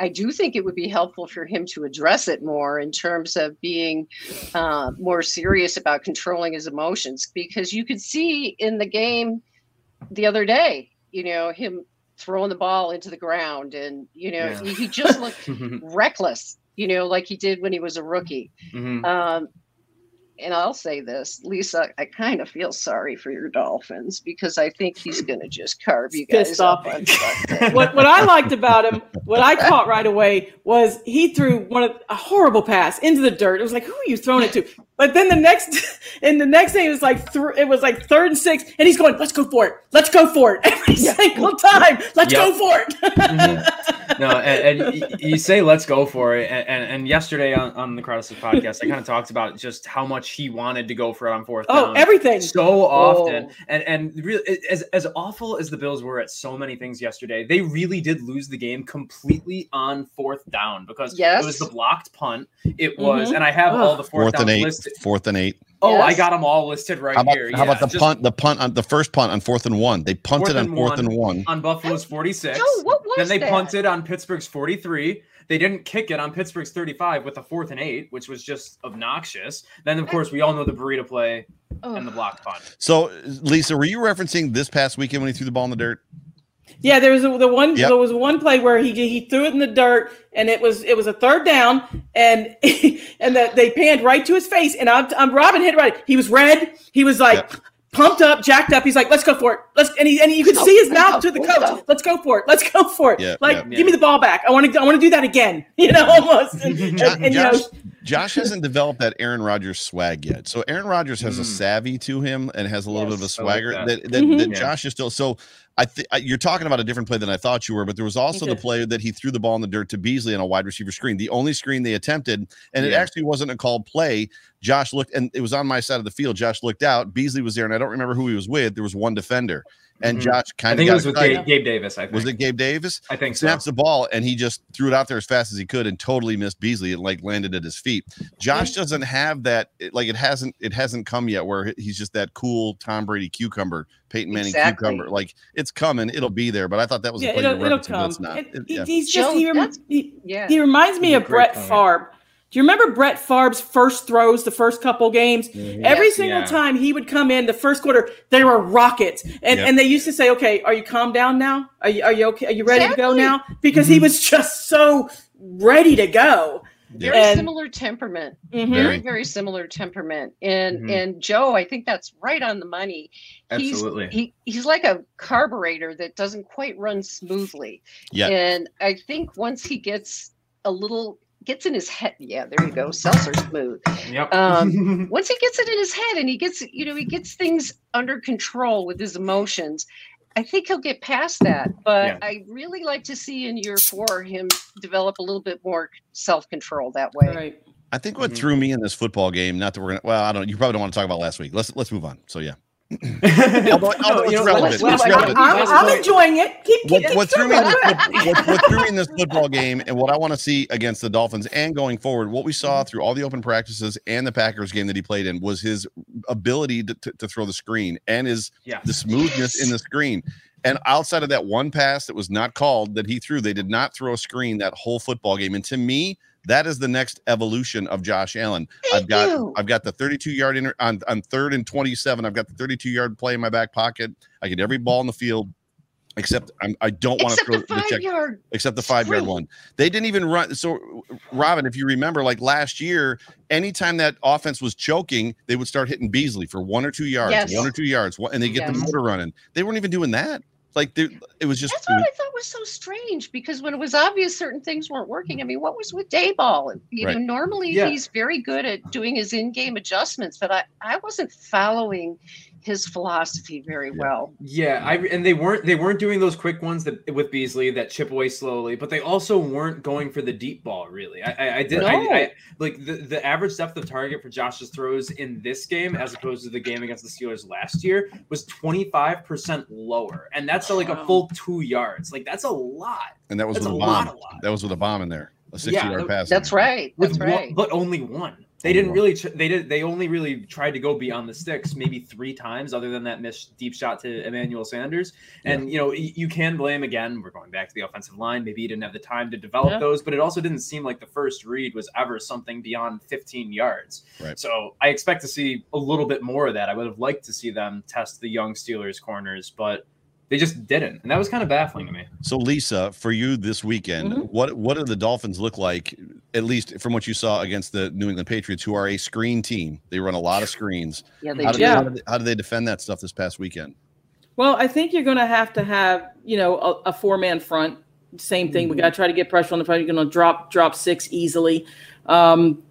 Speaker 5: I do think it would be helpful for him to address it more in terms of being uh, more serious about controlling his emotions because you could see in the game the other day, you know, him throwing the ball into the ground and, you know,
Speaker 2: Yeah.
Speaker 5: he, he just looked reckless, you know, like he did when he was a rookie.
Speaker 2: Mhm.
Speaker 5: Um, and I'll say this, Lisa, I kind of feel sorry for your Dolphins because I think he's going to just carve you guys
Speaker 3: Pissed
Speaker 5: up
Speaker 3: off.
Speaker 5: on
Speaker 3: what what I liked about him, what I caught right away was he threw one of a horrible pass into the dirt. It was like, who are you throwing it to? But then the next, and the next thing it was like, th- it was like third and six, and he's going, let's go for it, let's go for it every single time, let's
Speaker 2: Yep.
Speaker 3: go for it.
Speaker 2: Mhm. no, and, and you say let's go for it. And, and, and yesterday on, on the Crowded podcast, I kind of talked about just how much he wanted to go for it on fourth
Speaker 3: oh,
Speaker 2: down.
Speaker 3: everything.
Speaker 2: so often
Speaker 5: Oh.
Speaker 2: and and really as as awful as the bills were at so many things yesterday they really did lose the game completely on fourth down because
Speaker 5: Yes.
Speaker 2: it was the blocked punt it was
Speaker 3: Mhm.
Speaker 2: and i have all the fourth,
Speaker 4: Fourth and
Speaker 2: downs
Speaker 4: eight.
Speaker 2: Listed
Speaker 4: Fourth and eight.
Speaker 2: oh i got them all listed right
Speaker 4: How about,
Speaker 2: here
Speaker 4: how about the
Speaker 2: just
Speaker 4: punt? The punt on the first punt on fourth and one. They punted
Speaker 2: Fourth
Speaker 4: on fourth
Speaker 2: one.
Speaker 4: and one.
Speaker 2: on buffalo's 46
Speaker 5: Joe, what was
Speaker 2: then they
Speaker 5: that?
Speaker 2: punted on pittsburgh's 43 they didn't kick it on Pittsburgh's 35 with a fourth and eight, which was just obnoxious. Then, of course, we all know the burrito play and the block punt.
Speaker 4: So, Lisa, were you referencing this past weekend when he threw the ball in the dirt?
Speaker 3: Yeah, there was a, the one.
Speaker 4: Yep.
Speaker 3: There was one play where he he threw it in the dirt, and it was it was a third down, and and that they panned right to his face, and I'm, I'm Robin hit right. He was red. He was like
Speaker 4: Yep.
Speaker 3: pumped up, jacked up. He's like, "Let's go for it." Let's and he and you could see
Speaker 5: go,
Speaker 3: his mouth to the coach. Let's go for it. Let's go for it.
Speaker 4: Yeah,
Speaker 3: like,
Speaker 4: yeah.
Speaker 3: give me the ball back. I want to I want to do that again. You know, almost. And, and- and, you know,
Speaker 4: Josh, Josh hasn't developed that Aaron Rodgers swag yet. So Aaron Rodgers has a
Speaker 2: Mm.
Speaker 4: savvy to him and has a little bit of a
Speaker 5: Yes,
Speaker 2: I like
Speaker 4: swagger
Speaker 2: that.
Speaker 4: that that,
Speaker 3: Mhm.
Speaker 4: that
Speaker 2: Yeah.
Speaker 4: Josh is still. So I think you're talking about a different play than I thought you were, but there was also the play that he threw the ball in the dirt to Beasley on a wide receiver screen, the only screen they attempted, and it actually wasn't a called play. Josh looked, and it was on my side of the field. Josh looked out. Beasley was there, and I don't remember who he was with. There was one defender, and
Speaker 2: Mhm.
Speaker 4: Josh kind of I
Speaker 2: think it was with. Gabe, Gabe Davis. I think.
Speaker 4: Was it Gabe Davis?
Speaker 2: I think so.
Speaker 4: snaps the ball and he just threw it out there as fast as he could and totally missed Beasley and like landed at his feet. Josh doesn't have that it- like it hasn't it hasn't come yet where he's just that cool Tom Brady cucumber, Peyton Manning
Speaker 5: Exactly.
Speaker 4: cucumber. Like it's coming, it'll be there. But I thought that was
Speaker 3: yeah,
Speaker 4: a play
Speaker 3: it'll,
Speaker 4: you're
Speaker 3: it'll come.
Speaker 4: it's not.
Speaker 3: And
Speaker 4: It-
Speaker 3: he-
Speaker 4: yeah.
Speaker 3: He's just
Speaker 5: Joe,
Speaker 3: he, rem- he,
Speaker 5: Yeah.
Speaker 3: he reminds me of Brett
Speaker 2: point.
Speaker 3: Favre. Do you remember Brett Favre's first throws, the first couple games? Mm-hmm. Every
Speaker 5: Yes.
Speaker 3: single
Speaker 2: Yeah.
Speaker 3: time he would come in the first quarter, they were rockets, and
Speaker 4: Yep.
Speaker 3: and they used to say, "Okay, are you calm down now? Are you are you okay? Are you ready to go now?" Because he mm-hmm. was just so ready to go.
Speaker 5: Very
Speaker 3: And-
Speaker 5: similar temperament
Speaker 3: Mhm.
Speaker 5: very very similar temperament and
Speaker 2: Mhm.
Speaker 5: and joe i think that's right on the money he's
Speaker 2: Absolutely.
Speaker 5: he, he's like a carburetor that doesn't quite run smoothly
Speaker 4: Yeah.
Speaker 5: and i think once he gets a little gets in his head yeah there you go seltzer smooth
Speaker 2: Yep.
Speaker 5: Um, once he gets it in his head and he gets you know he gets things under control with his emotions i think he'll get past that but
Speaker 2: Yeah.
Speaker 5: i really like to see in year four him develop a little bit more self-control that way
Speaker 3: Right.
Speaker 4: I think what
Speaker 2: Mhm.
Speaker 4: threw me in this football game, not that we're gonna well, I don't you probably don't want to talk about last week. Let's let's move on. So yeah. Although- although it's
Speaker 2: know,
Speaker 4: relevant,
Speaker 2: let's-
Speaker 4: it's relevant.
Speaker 3: I'm, I'm enjoying it. Keep, keep,
Speaker 4: what,
Speaker 3: keep
Speaker 4: what threw me in this, what, what threw me in this football game and what I want to see against the Dolphins and going forward, what we saw through all the open practices and the Packers game that he played in was his ability to, to, to throw the screen and his
Speaker 2: Yeah.
Speaker 4: the smoothness in the screen. And outside of that one pass that was not called that he threw, they did not throw a screen that whole football game. And to me, that is the next evolution of Josh Allen. I've got
Speaker 5: you.
Speaker 4: I've got the 32 yard inter- on, on third and 27. I've got the 32 yard play in my back pocket. I get every ball in the field, except I'm, I don't want to
Speaker 5: except
Speaker 4: throw
Speaker 5: the
Speaker 4: the check
Speaker 5: yard
Speaker 4: except the five yard one. They didn't even run. So, Robin, if you remember, like last year, anytime that offense was choking, they would start hitting Beasley for one or two yards,
Speaker 5: Yes.
Speaker 4: one or two yards, and they get the motor running. They weren't even doing that. Like they- it was just
Speaker 5: That's what I thought was so strange because when it was obvious certain things weren't working, I mean, what was with Daboll? You
Speaker 4: Right.
Speaker 5: know, normally
Speaker 2: Yeah.
Speaker 5: he's very good at doing his in-game adjustments, but I, I wasn't following his philosophy very well.
Speaker 2: Yeah, I and they weren't they weren't doing those quick ones that with Beasley that chip away slowly, but they also weren't going for the deep ball really. I I, I did I,
Speaker 5: No.
Speaker 2: I like the, the average depth of target for Josh's throws in this game as opposed to the game against the Steelers last year was 25% lower. And that's like a full 2 yards. Like that's a lot.
Speaker 4: and that was
Speaker 2: That's
Speaker 4: with a
Speaker 2: a
Speaker 4: bomb.
Speaker 2: lot, a lot.
Speaker 4: That was with a bomb in there, a 60
Speaker 2: Yeah,
Speaker 4: yard pass.
Speaker 5: That's right.
Speaker 2: With
Speaker 5: That's
Speaker 2: one,
Speaker 5: right.
Speaker 2: but only one. They didn't really. They did. They only really tried to go beyond the sticks, maybe three times, other than that missed deep shot to Emmanuel Sanders. And you know, you can blame again. We're going back to the offensive line. Maybe he didn't have the time to develop
Speaker 3: Yeah.
Speaker 2: those, but it also didn't seem like the first read was ever something beyond 15 yards.
Speaker 4: Right.
Speaker 2: So I expect to see a little bit more of that. I would have liked to see them test the young Steelers corners, but they just didn't, and that was kind of baffling to me.
Speaker 4: So, Lisa, for you this weekend,
Speaker 3: Mhm.
Speaker 4: what what do the Dolphins look like at least from what you saw against the New England Patriots, who are a screen team. They run a lot of screens.
Speaker 5: Yeah, they
Speaker 4: How
Speaker 5: do.
Speaker 4: they,
Speaker 3: Yeah.
Speaker 4: how, did they, how did they defend that stuff this past weekend?
Speaker 3: Well, I think you're going to have to have, you know, a, a four man front. Same thing. We got to try to get pressure on the front. You're going to drop drop six easily. Um,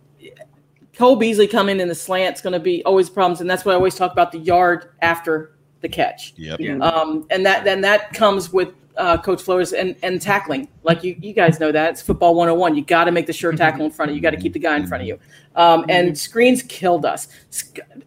Speaker 3: Cole Beasley coming in the slant's going to be always problems, and that's why I always talk about the yard after the catch.
Speaker 4: Yep.
Speaker 2: Yeah.
Speaker 3: Um, and that then that comes with uh, Coach Flores and, and tackling. Like you, you guys know that it's football 101. You got to make the sure tackle in front of you. You got to keep the guy in front of you. Um, and screens killed us.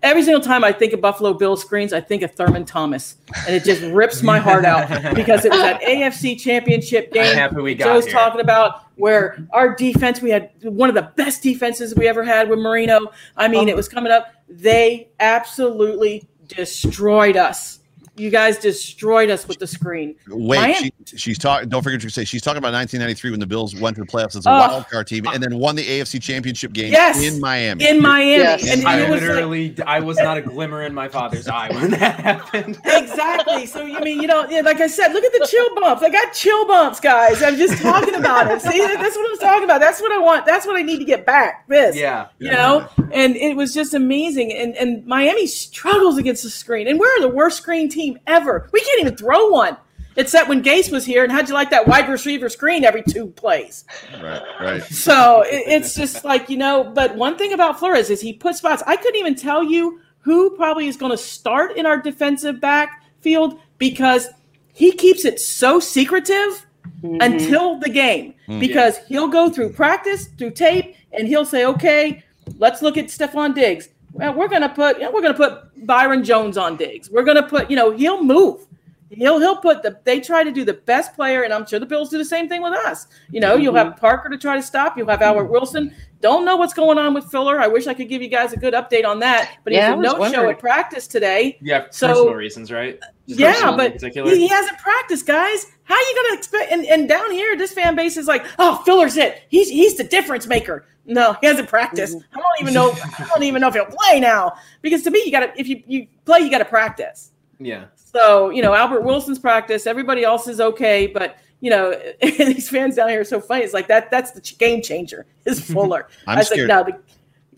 Speaker 3: Every single time I think of Buffalo Bills screens, I think of Thurman Thomas, and it just rips my heart out because it was that AFC Championship
Speaker 2: I'm
Speaker 3: game.
Speaker 2: happy we got
Speaker 3: Joe's
Speaker 2: here.
Speaker 3: talking about where our defense, we had one of the best defenses we ever had with Marino. I mean, it was coming up. They absolutely destroyed us. You guys destroyed us with the screen.
Speaker 4: Wait,
Speaker 3: Miami-
Speaker 4: she, she's talking. Don't forget to say she's talking about 1993 when the Bills went to the playoffs as a
Speaker 3: Oh.
Speaker 4: wild card team and then won the AFC Championship game
Speaker 3: Yes.
Speaker 4: in Miami.
Speaker 3: in Miami.
Speaker 5: Yes.
Speaker 3: And
Speaker 2: I
Speaker 3: it was like-
Speaker 2: literally, I was not a glimmer in my father's eye when that happened.
Speaker 3: exactly. So you mean you know, yeah, like I said, look at the chill bumps. I got chill bumps, guys. I'm just talking about it. See, that's what I'm talking about. That's what I want. That's what I need to get back. This.
Speaker 2: Yeah.
Speaker 3: You know, and it was just amazing. And and Miami struggles against the screen, and we're the worst screen team ever. We can't even throw one. Except when Gase was here, and how'd you like that wide receiver screen every two plays?
Speaker 4: right, right.
Speaker 3: So it, it's just like you know. But one thing about Flores is he put spots. I couldn't even tell you who probably is going to start in our defensive backfield because he keeps it so secretive mm-hmm. until the game. Mm. Because he'll go through practice, through tape, and he'll say, "Okay, let's look at Stefon Diggs. Well, we're going to put you know, we're to put Byron Jones on Diggs. We're going to put you know he'll move." He'll he'll put the they try to do the best player, and I'm sure the Bills do the same thing with us. You know, you'll have mm-hmm. Parker to try to stop. You'll have Albert mm-hmm. Wilson. Don't know what's going on with Fuller. I wish I could give you guys a good update on that. But
Speaker 5: Yeah, I
Speaker 3: he's a
Speaker 5: was
Speaker 3: no show at practice today.
Speaker 2: Yeah,
Speaker 3: So-
Speaker 2: personal reasons, right? Just
Speaker 3: Yeah, but he, he hasn't practiced, guys. How are you gonna expect? And, and down here, this fan base is like, "Oh, Fuller's it. He's he's the difference maker." No, he hasn't practiced. Mm-hmm. I don't even know. I don't even know if he'll play now. Because to me, you got to if you you play, you got to practice.
Speaker 2: yeah.
Speaker 3: So, you know, Albert Wilson's practice, everybody else is okay, but you know, these fans down here are so funny. It's like that that's the game changer is Fuller.
Speaker 4: I'm
Speaker 3: I was
Speaker 4: scared.
Speaker 3: like, no, the,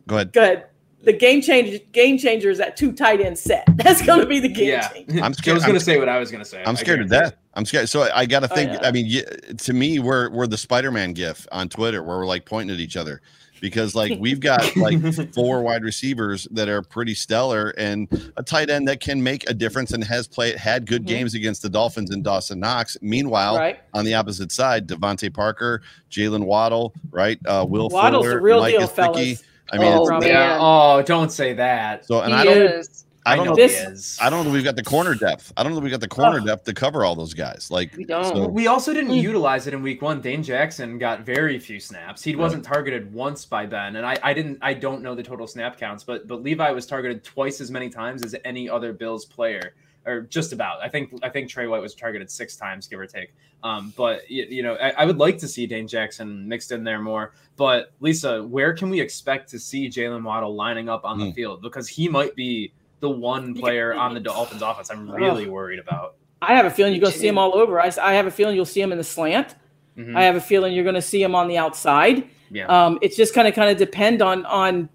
Speaker 4: Go ahead.
Speaker 3: good. The game changer game changer is that two tight end set. That's gonna be the game
Speaker 2: Yeah.
Speaker 3: changer.
Speaker 4: I'm scared-
Speaker 2: I
Speaker 4: was
Speaker 2: going to say what I was going to say.
Speaker 4: I'm scared to
Speaker 2: guarantee
Speaker 4: death. I'm scared. So I, I got to
Speaker 3: Oh,
Speaker 4: think.
Speaker 3: yeah.
Speaker 4: I mean, to me, we're we're the Spider-Man gif on Twitter where we're like pointing at each other because like we've got like four wide receivers that are pretty stellar and a tight end that can make a difference and has played had good
Speaker 3: Mhm.
Speaker 4: games against the Dolphins and Dawson Knox. Meanwhile,
Speaker 3: Right.
Speaker 4: on the opposite side, DeVante Parker, Jaylen Waddle, right? Uh, Will
Speaker 3: Waddle's
Speaker 4: Fuller,
Speaker 3: the real
Speaker 4: Mike
Speaker 3: deal,
Speaker 4: Gesicki.
Speaker 3: fellas.
Speaker 4: I mean,
Speaker 5: Oh,
Speaker 4: it's,
Speaker 2: Yeah. Oh, don't say that.
Speaker 4: so and
Speaker 3: He
Speaker 4: I don't,
Speaker 5: is.
Speaker 4: I don't know.
Speaker 3: This-
Speaker 4: I don't know. that We've got the corner depth. I don't know. that We got the corner
Speaker 3: Ugh.
Speaker 4: depth to cover all those guys. Like
Speaker 5: We don't.
Speaker 4: so-
Speaker 2: We also didn't
Speaker 3: Mm.
Speaker 2: utilize it in week one. Dane Jackson got very few snaps. He wasn't targeted once by Ben, and I, I didn't I don't know the total snap counts, but but Levi was targeted twice as many times as any other Bills player, or just about. I think I think Trey White was targeted six times, give or take. Um, but you, you know, I, I would like to see Dane Jackson mixed in there more. But Lisa, where can we expect to see Jaylen Waddle lining up on the
Speaker 4: Mm.
Speaker 2: field? Because he might be the one player on the Dolphins offense I'm really worried about.
Speaker 3: I have a feeling you're gonna see him all over. I, I have a feeling you'll see him in the slant.
Speaker 2: Mhm.
Speaker 3: I have a feeling you're gonna see him on the outside.
Speaker 2: yeah.
Speaker 3: Um, it's just kind of kind of depend on on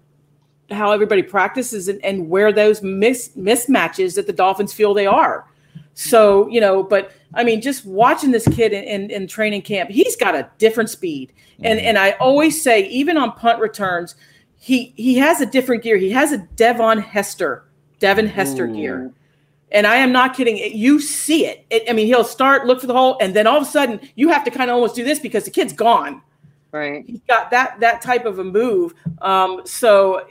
Speaker 3: how everybody practices and, and where those mis- mismatches that the Dolphins feel they are. So you know, but I mean, just watching this kid in, in, in training camp, he's got a different speed, and and I always say, even on punt returns, he he has a different gear. He has a Devin Hester, Devin Hester gear. And I am not kidding. It- You see it. it. I mean, he'll start, look for the hole, and then all of a sudden, you have to kind of almost do this because the kid's gone
Speaker 5: Right.
Speaker 3: he's got that that type of a move. Um, so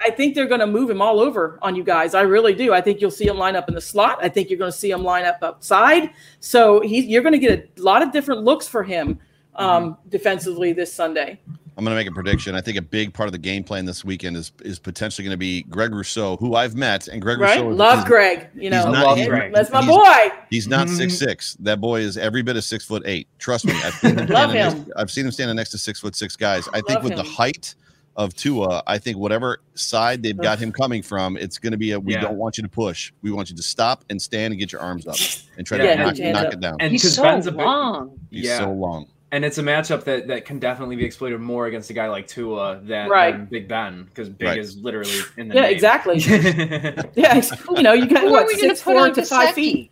Speaker 3: I think they're going to move him all over on you guys. I really do. I think you'll see him line up in the slot. I think you're going to see him line up outside. So he, you're going to get a lot of different looks for him um, defensively this Sunday.
Speaker 4: I'm going to make a prediction. I think a big part of the game plan this weekend is is potentially going to be Greg Rousseau, who I've met, and Greg
Speaker 3: Right?
Speaker 4: Rousseau. is-
Speaker 3: Love
Speaker 4: is-
Speaker 3: Greg. You know,
Speaker 4: not-
Speaker 2: Love
Speaker 4: he's-
Speaker 2: Greg.
Speaker 3: that's my
Speaker 4: he's-
Speaker 3: boy.
Speaker 4: He's not
Speaker 2: Mhm.
Speaker 4: six six. That boy is every bit of six foot eight. Trust me. I've seen him,
Speaker 3: Love
Speaker 4: standing next,
Speaker 3: him.
Speaker 4: I've seen him standing next to six foot six guys. I think
Speaker 3: Love
Speaker 4: with the height of Tua, I think whatever side they've got him coming from, it's going to be a we
Speaker 2: Yeah.
Speaker 4: don't want you to push. We want you to stop and stand and get your arms up and try
Speaker 3: Yeah,
Speaker 4: to knock,
Speaker 3: get your hands
Speaker 4: knock it down.
Speaker 2: And
Speaker 5: He's so
Speaker 2: Ben's a big,
Speaker 5: long.
Speaker 4: He's
Speaker 2: yeah.
Speaker 4: so long.
Speaker 2: And it's a matchup that that can definitely be exploited more against a guy like Tua than,
Speaker 3: Right.
Speaker 2: than Big Ben because Big
Speaker 4: Right.
Speaker 2: is literally in the
Speaker 3: Yeah,
Speaker 2: name.
Speaker 3: exactly. Yeah, you know, you got
Speaker 5: Who are
Speaker 3: what
Speaker 5: we gonna
Speaker 3: six
Speaker 5: put
Speaker 3: four
Speaker 5: on
Speaker 3: to five feet.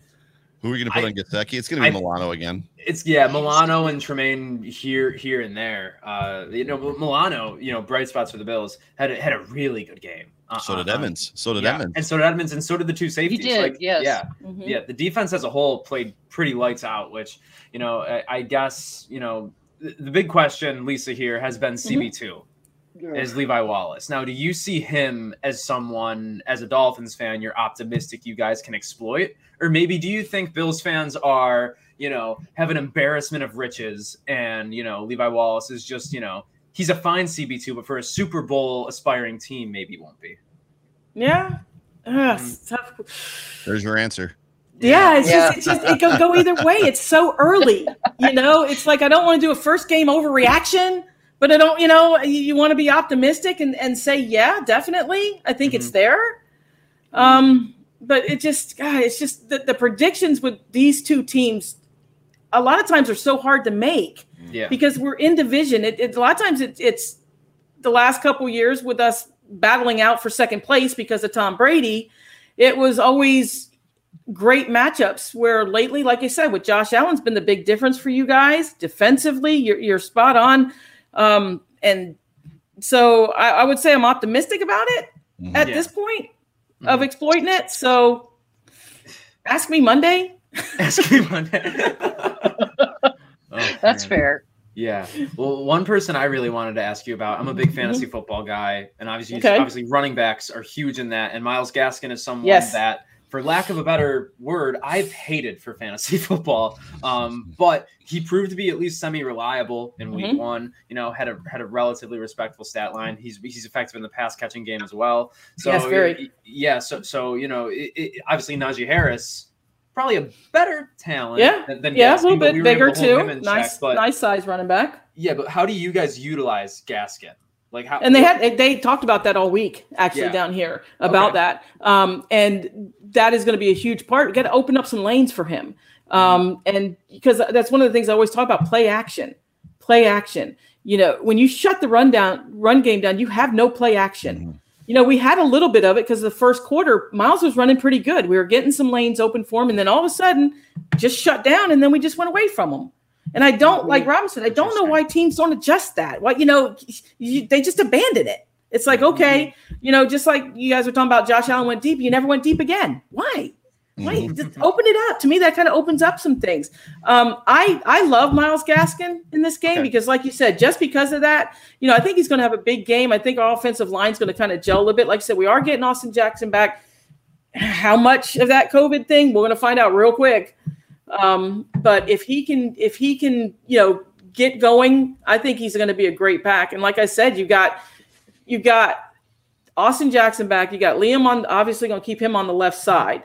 Speaker 4: Who are we going to put
Speaker 2: I-
Speaker 4: on Gesicki? It's going to be
Speaker 2: I-
Speaker 4: Milano again.
Speaker 2: It's yeah, Milano and Tremaine here, here and there. Uh, you know, Milano, you know, bright spots for the Bills had a, had a really good game. Uh,
Speaker 4: So did
Speaker 2: uh,
Speaker 4: Evans. So did
Speaker 2: yeah,
Speaker 4: Evans.
Speaker 2: and so did Edmunds, and so did the two safeties.
Speaker 5: He did,
Speaker 2: like,
Speaker 5: yes.
Speaker 2: Yeah,
Speaker 3: Mhm.
Speaker 2: yeah. The defense as a whole played pretty lights out. Which you know, I, I guess you know, the, the big question, Lisa here, has been CB 2 is Levi Wallace. Now, do you see him as someone, as a Dolphins fan, you're optimistic you guys can exploit? Or maybe do you think Bills fans are, you know, have an embarrassment of riches and, you know, Levi Wallace is just, you know, he's a fine CB2, but for a Super Bowl aspiring team, maybe won't be.
Speaker 3: Yeah. Ugh,
Speaker 2: Mm.
Speaker 3: it's tough.
Speaker 4: There's your answer.
Speaker 3: Yeah, it's
Speaker 5: Yeah.
Speaker 3: just it's just it can go either way. It's so early, you know. It's like I don't want to do a first game overreaction, but I don't, you know, you, you want to be optimistic and and say, yeah, definitely. I think it's there. Um, but it just, God, it's just the, the predictions with these two teams. A lot of times are so hard to make
Speaker 2: Yeah.
Speaker 3: because we're in division. It, it a lot of times it, it's the last couple years with us battling out for second place because of Tom Brady. It was always great matchups where lately, like I said, with Josh Allen's been the big difference for you guys defensively. You're, you're spot on. Um, and so I, I would say I'm optimistic about it
Speaker 4: Mhm.
Speaker 3: at
Speaker 2: Yeah.
Speaker 3: this point of exploiting it. So ask me Monday.
Speaker 2: Ask me one day. Oh,
Speaker 5: That's
Speaker 2: man.
Speaker 5: fair.
Speaker 2: Yeah. Well, one person I really wanted to ask you about. I'm a big fantasy football guy, and obviously,
Speaker 3: Mm-hmm. Okay.
Speaker 2: obviously, running backs are huge in that. And Myles Gaskin is someone
Speaker 3: Yes.
Speaker 2: that, for lack of a better word, I've hated for fantasy football. Um, but he proved to be at least semi-reliable in week
Speaker 3: Mhm.
Speaker 2: one. You know, had a had a relatively respectful stat line. He's he's effective in the pass catching game as well. So
Speaker 3: Yes, very.
Speaker 2: yeah. So so you know, it, it, obviously Najee Harris. Probably a better talent
Speaker 3: Yeah.
Speaker 2: than, than
Speaker 3: Yeah, a little
Speaker 2: but we
Speaker 3: bit bigger
Speaker 2: to
Speaker 3: too. Nice,
Speaker 2: check, but
Speaker 3: nice size running back.
Speaker 2: yeah, but how do you guys utilize Gaskin? Like how?
Speaker 3: And they had they- they talked about that all week actually
Speaker 2: Yeah.
Speaker 3: down here about
Speaker 2: Okay.
Speaker 3: that. Um, and that is going to be a huge part. You got to open up some lanes for him. Um, and because that's one of the things I always talk about play action, play action. You know, when you shut the run down, run game down, you have no play action. You know, we had a little bit of it because the first quarter, Myles was running pretty good. We were getting some lanes open for him, and then all of a sudden, just shut down, and then we just went away from him. And I don't like Robinson. I don't know why teams don't adjust that. Why you know you, they just abandon it. It's like mm-hmm. okay, you know, just like you guys were talking about. Josh Allen went deep. You never went deep again. Why? Why? Just open it up. To me, that kind of opens up some things. Um, I I love Myles Gaskin in this game
Speaker 2: Okay.
Speaker 3: because, like you said, just because of that, you know, I think he's going to have a big game. I think our offensive line's going to kind of gel a little bit. Like I said, we are getting Austin Jackson back. How much of that COVID thing? We're going to find out real quick. Um, but if he can, if he can, you know, get going, I think he's going to be a great back. And like I said, you got, you got Austin Jackson back. You got Liam on, obviously going to keep him on the left side.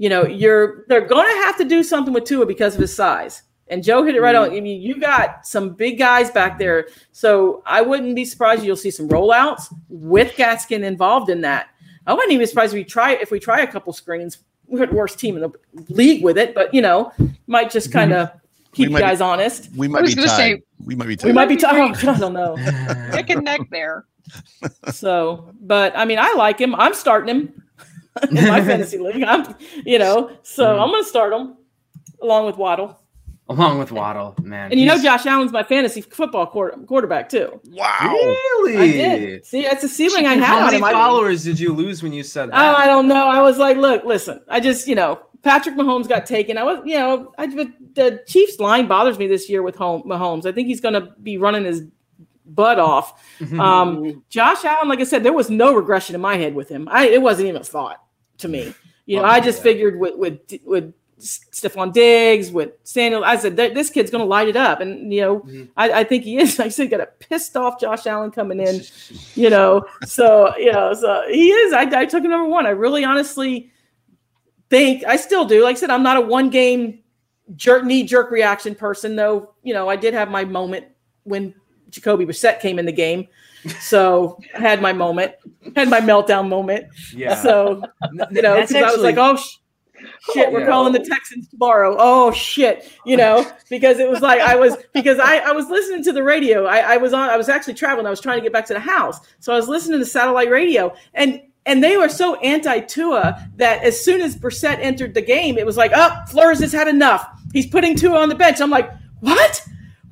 Speaker 3: You know, you're they're going to have to do something with Tua because of his size. And Joe hit it right on. Mm-hmm. I mean, you got some big guys back there, so I wouldn't be surprised you'll see some rollouts with Gaskin involved in that. I wouldn't even be surprised if we try if we try a couple screens. We're the worst team in the league with it, but you know, might just mm-hmm. kind of keep you
Speaker 4: might be-
Speaker 3: guys honest.
Speaker 4: We might be
Speaker 5: gonna
Speaker 4: tied.
Speaker 5: say-
Speaker 4: we might be
Speaker 3: We might be. T- oh, I don't know.
Speaker 5: Neck and neck there.
Speaker 3: So, but I mean, I like him. I'm starting him in my fantasy league. I'm, you know, so
Speaker 2: Mhm.
Speaker 3: I'm going to start him along with Waddle.
Speaker 2: Along with Waddle, man.
Speaker 3: And you know, Josh Allen's my fantasy football quarter, quarterback too.
Speaker 4: wow.
Speaker 2: Really?
Speaker 3: I did. See, that's a ceiling I had
Speaker 2: How many followers did you lose when you said that? Oh.
Speaker 3: I don't know. I was like, look, listen. I just, you know, Patrick Mahomes got taken. I was, you know, I but the Chiefs line bothers me this year with home, Mahomes. I think he's going to be running his butt off. Um, Josh Allen, like I said, there was no regression in my head with him. I it wasn't even a thought to me. You know,
Speaker 2: Oh,
Speaker 3: I just
Speaker 2: yeah.
Speaker 3: figured with with with Stefon Diggs, with Samuel, I said this kid's going to light it up, and you know,
Speaker 2: Mhm.
Speaker 3: I, I think he is. Like I said, got a pissed off Josh Allen coming in. You know, so you know, so he is. I, I took him number one. I really, honestly think I still do. Like I said, I'm not a one game jerk knee jerk reaction person, though. You know, I did have my moment when Jacoby Brissett came in the game. So I had my moment, had my meltdown moment.
Speaker 2: yeah.
Speaker 3: So you know, because I was like, oh, sh- shit, we're
Speaker 2: Yeah.
Speaker 3: calling the Texans tomorrow. Oh shit, you know, because it was like I was because I, I was listening to the radio. I, I was on I was actually traveling. I was trying to get back to the house. So I was listening to satellite radio and and they were so anti-Tua that as soon as Brissett entered the game, it was like, oh, Flores has had enough. He's putting Tua on the bench. I'm like, what?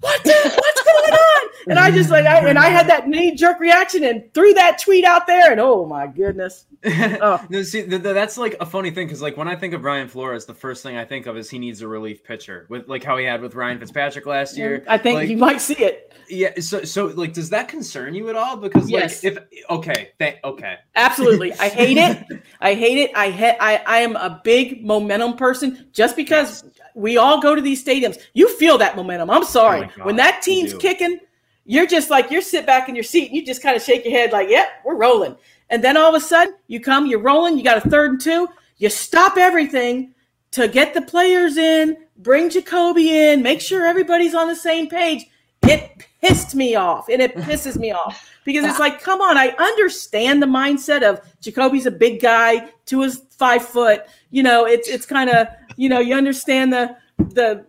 Speaker 3: What the, what's going on? And I just like, I, and I had that knee jerk reaction and threw that tweet out there, and oh my goodness, Oh.
Speaker 2: no, see, th- th- that's like a funny thing because, like, when I think of Brian Flores, the first thing I think of is he needs a relief pitcher with like how he had with Ryan Fitzpatrick last year.
Speaker 3: I think
Speaker 2: Like,
Speaker 3: you might see it.
Speaker 2: yeah. So, so like, does that concern you at all? Because,
Speaker 3: Yes.
Speaker 2: like, if okay, th- okay,
Speaker 3: Absolutely. I hate it. I hate it. I ha- I I am a big momentum person just because we all go to these stadiums. You feel that momentum. I'm sorry.
Speaker 2: Oh
Speaker 3: when that team's kicking, you're just like you're sit back in your seat and you just kind of shake your head like, "Yep, we're rolling." And then all of a sudden, you come, you're rolling, you got a third and two, you stop everything to get the players in, bring Jacoby in, make sure everybody's on the same page. It pissed me off and it pisses me off because it's like, come on, I understand the mindset of Jacoby's a big guy, to his five foot. You know, it's it's kind of you know you understand the the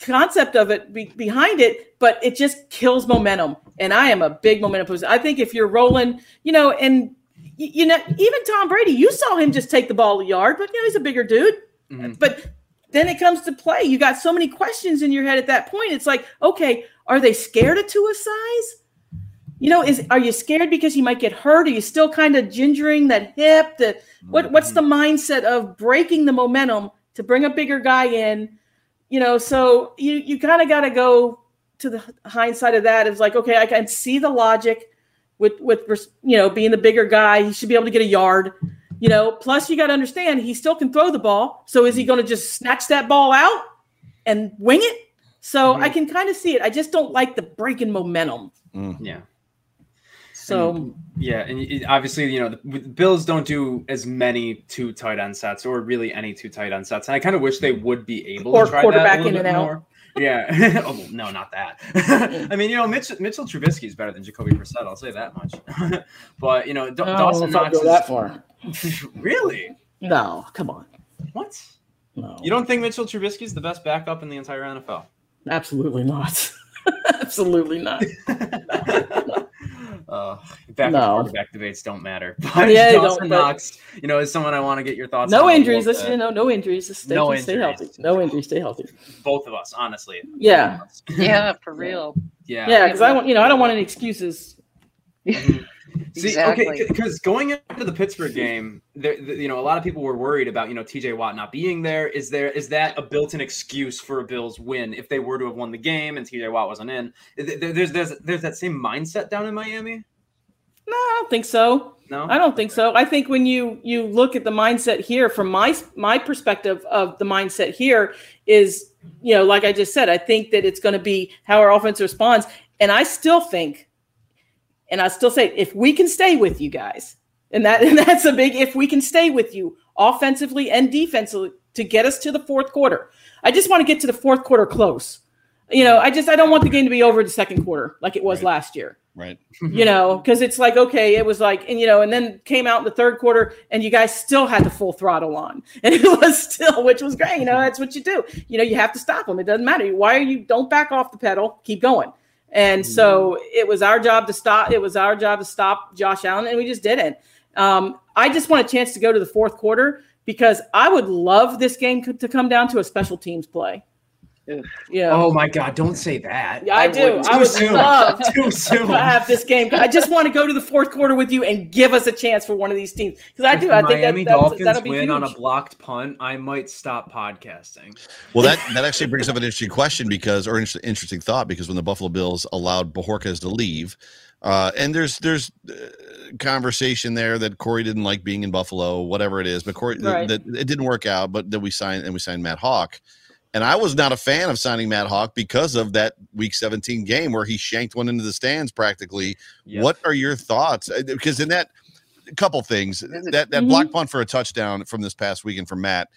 Speaker 3: concept of it be, behind it, but it just kills momentum. And I am a big momentum person. I think if you're rolling, you know, and y- you know, even Tom Brady, you saw him just take the ball a yard, but you know he's a bigger dude.
Speaker 2: Mhm.
Speaker 3: But then it comes to play. You got so many questions in your head at that point. It's like, okay, are they scared of Tua's size? You know, is are you scared because you might get hurt? Are you still kind of gingering that hip? The what what's the mindset of breaking the momentum to bring a bigger guy in? You know, so you you kind of got to go to the hindsight of that. It's like, okay, I can see the logic with with you know being the bigger guy. He should be able to get a yard. You know, plus you got to understand he still can throw the ball. So is he going to just snatch that ball out and wing it? So mm-hmm. I can kind of see it. I just don't like the breaking momentum. Mm.
Speaker 2: yeah.
Speaker 3: So
Speaker 2: Yeah, and obviously, you know, the Bills don't do as many two tight end sets or really any two tight end sets, and I kind of wish they would be able
Speaker 3: Or
Speaker 2: to try
Speaker 3: quarterback
Speaker 2: that a
Speaker 3: in and out.
Speaker 2: more. Yeah. oh, no, not that. I mean, you know, Mitch, Mitchell Trubisky is better than Jacoby Brissett. I'll say that much. but you know,
Speaker 3: don't know
Speaker 2: Dawson Knox
Speaker 3: go that far.
Speaker 2: really
Speaker 3: No, come on.
Speaker 2: what?
Speaker 3: No,
Speaker 2: You don't think Mitchell Trubisky is the best backup in the entire NFL?
Speaker 3: absolutely not. absolutely not.
Speaker 2: Uh, backup
Speaker 3: No.
Speaker 2: quarterback debates don't matter. But
Speaker 3: Yeah, they don't,
Speaker 2: Dawson
Speaker 3: but-
Speaker 2: Knox, you know, is someone I want to get your thoughts.
Speaker 3: No
Speaker 2: on
Speaker 3: injuries. Let's you know, no injuries. Just stay,
Speaker 2: No
Speaker 3: stay
Speaker 2: injuries.
Speaker 3: healthy. No injuries. Stay healthy.
Speaker 2: both of us, honestly.
Speaker 3: Yeah,
Speaker 5: Yeah, for real.
Speaker 2: Yeah.
Speaker 3: yeah. Because I want you know I don't want any excuses.
Speaker 2: Mhm. See,
Speaker 5: Exactly.
Speaker 2: okay, because going into the Pittsburgh game, there, the, you know, a lot of people were worried about you know T.J. Watt not being there. Is there is that a built-in excuse for a Bills win if they were to have won the game and T.J. Watt wasn't in? There- There's there's there's that same mindset down in Miami.
Speaker 3: No, I don't think so.
Speaker 2: No,
Speaker 3: I don't think so. I think when you you look at the mindset here, from my my perspective of the mindset here is, you know, like I just said, I think that it's going to be how our offense responds, and I still think, and I still say, if we can stay with you guys, and that and that's a big if we can stay with you offensively and defensively to get us to the fourth quarter. I just want to get to the fourth quarter close. You know, I just I don't want the game to be over the second quarter like it was
Speaker 4: Right.
Speaker 3: last year
Speaker 4: Right.
Speaker 3: you know, because it's like, okay, it was like, and you know, and then came out in the third quarter and you guys still had the full throttle on. And it was still, which was great. You know, that's what you do. You know, you have to stop them. It doesn't matter. Why are you, don't back off the pedal, keep going. And so it was our job to stop. It was our job to stop Josh Allen, and we just didn't. Um, I just want a chance to go to the fourth quarter because I would love this game to come down to a special teams play.
Speaker 5: Oof.
Speaker 3: Yeah.
Speaker 2: Oh my God! Don't say that.
Speaker 3: Yeah, I do.
Speaker 2: would-
Speaker 3: I
Speaker 2: Too
Speaker 3: would
Speaker 2: soon.
Speaker 3: love
Speaker 2: Too soon.
Speaker 3: to have this game. I just want to go to the fourth quarter with you and give us a chance for one of these teams because I do.
Speaker 2: the
Speaker 3: I think that,
Speaker 2: Miami
Speaker 3: that's,
Speaker 2: Dolphins
Speaker 3: that'll be
Speaker 2: win
Speaker 3: huge.
Speaker 2: on a blocked punt, I might stop podcasting.
Speaker 4: Well, that that actually brings up an interesting question because, or inter- interesting thought, because when the Buffalo Bills allowed Bojorquez to leave, uh, and there's there's uh, conversation there that Corey didn't like being in Buffalo, whatever it is, but Corey
Speaker 3: Right.
Speaker 4: that it didn't work out, but then we signed and we signed Matt Haack. And I was not a fan of signing Matt Haack because of that Week 17 game where he shanked one into the stands practically.
Speaker 2: Yep.
Speaker 4: What are your thoughts? Uh, Because in that, a couple things
Speaker 5: Is it-
Speaker 4: that that
Speaker 3: Mhm.
Speaker 4: block punt for a touchdown from this past weekend from Matt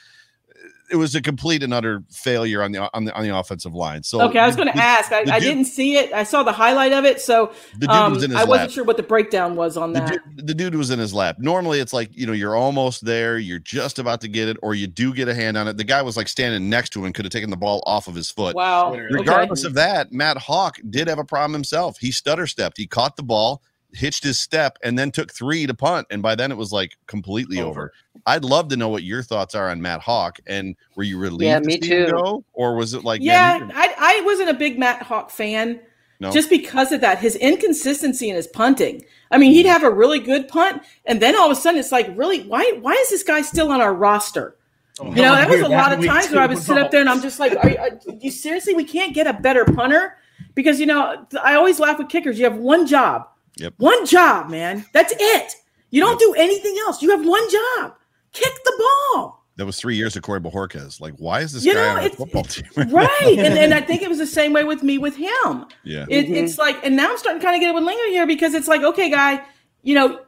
Speaker 4: it was a complete and utter failure on the on the on the offensive line. So
Speaker 3: okay, I was going to ask. I,
Speaker 4: the
Speaker 3: I didn't see it. I saw the highlight of it, so
Speaker 4: The dude
Speaker 3: um,
Speaker 4: was in his
Speaker 3: I wasn't sure what the breakdown was on
Speaker 4: The
Speaker 3: that.
Speaker 4: dude, the dude was in his lap. Normally, it's like you know you're almost there, you're just about to get it, or you do get a hand on it. The guy was like standing next to him and could have taken the ball off of his foot.
Speaker 3: Wow.
Speaker 2: Literally.
Speaker 4: Regardless of that, Matt Haack did have a problem himself. He stutter stepped. He caught the ball, hitched his step, and then took three to punt. And by then it was like completely over.
Speaker 2: Over.
Speaker 4: I'd love to know what your thoughts are on Matt Haack. And were you relieved
Speaker 5: Yeah,
Speaker 4: to
Speaker 5: me
Speaker 4: see him
Speaker 5: too.
Speaker 4: go, or was it like,
Speaker 3: yeah,
Speaker 4: man,
Speaker 3: I, I wasn't a big Matt Haack fan
Speaker 4: No?
Speaker 3: just because of that. His inconsistency in his punting. I mean, he'd mm. have a really good punt, and then all of a sudden it's like, really, why why is this guy still on our roster?
Speaker 2: Oh,
Speaker 3: You know, that was a lot of times where I would sit up there and I'm just like, are, you- uh, are you seriously? We can't get a better punter because you know I always laugh with kickers. You have one job,
Speaker 4: Yep.
Speaker 3: one job, man. That's it. You don't do anything else. You have one job: kick the ball.
Speaker 4: that was three years of Corey Bojorquez. Like, why is this
Speaker 3: You
Speaker 4: guy
Speaker 3: know,
Speaker 4: on a
Speaker 3: it's-
Speaker 4: football team?
Speaker 3: right and, and i think it was the same way with me with him
Speaker 4: yeah.
Speaker 3: it, mm-hmm. it's like and now i'm starting to kind of get it with linger here because it's like okay guy you know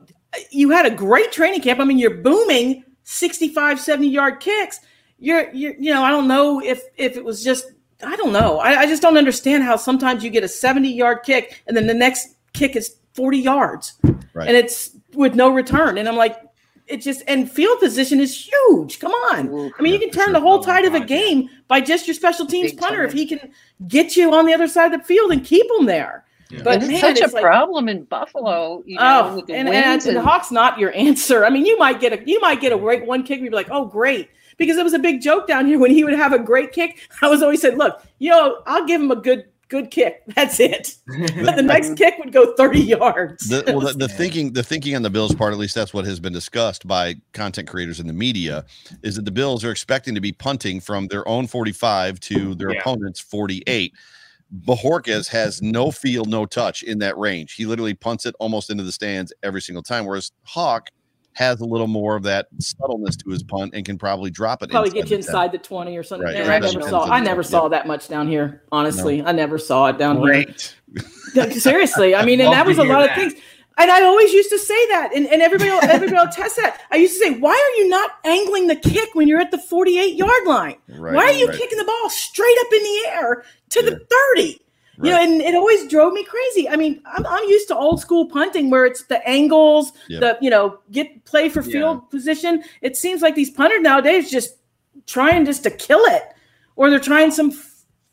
Speaker 3: you had a great training camp i mean you're booming 65 70 yard kicks you're, you're you know i don't know if if it was just i don't know I, I just don't understand how sometimes you get a 70 yard kick and then the next kick is 40 yards
Speaker 4: Right.
Speaker 3: and it's with no return and i'm like it just and field position is huge come on
Speaker 5: Ooh.
Speaker 3: i mean you can turn the whole
Speaker 2: Oh,
Speaker 3: tide of a game by just your special teams
Speaker 5: Big
Speaker 3: punter if he can get you on the other side of the field and keep them there
Speaker 2: Yeah.
Speaker 3: but
Speaker 5: And it's
Speaker 3: man,
Speaker 5: such
Speaker 3: it's
Speaker 5: a
Speaker 3: like,
Speaker 5: problem in Buffalo. You know,
Speaker 3: Oh,
Speaker 5: with the
Speaker 3: and, and,
Speaker 5: winds
Speaker 3: and the Hawks not your answer. I mean, you might get a you might get a great one kick. You'd be like, oh, great, because it was a big joke down here when he would have a great kick. I was always said, look, you know, I'll give him a good good kick. That's it. But the next kick would go thirty yards.
Speaker 4: the, well, the, the thinking the thinking on the Bills part, at least that's what has been discussed by content creators in the media, is that the Bills are expecting to be punting from their own 45 to their
Speaker 2: Yeah.
Speaker 4: opponent's 48. Bojorquez has no feel, no touch in that range. He literally punts it almost into the stands every single time, whereas Haack has a little more of that subtleness to his punt and can probably drop it.
Speaker 3: Probably get you inside the twenty or something.
Speaker 4: Right,
Speaker 3: Man,
Speaker 5: right,
Speaker 3: I never saw. I never
Speaker 4: Yeah.
Speaker 3: saw that much down here. Honestly, I never saw it down here.
Speaker 4: Great.
Speaker 3: Like, Seriously, I mean, and that was a lot
Speaker 2: that.
Speaker 3: of things. And I always used to say that, and, and everybody, will- everybody will test that. I used to say, "Why are you not angling the kick when you're at the 48 yard line?
Speaker 4: Right,
Speaker 3: Why are you
Speaker 4: right.
Speaker 3: kicking the ball straight up in the air to the 30?" You know, and it always drove me crazy. I mean, I'm, I'm used to old school punting where it's the angles,
Speaker 4: Yep.
Speaker 3: the you know, get play for
Speaker 2: Yeah.
Speaker 3: field position. It seems like these punters nowadays just trying just to kill it, or they're trying some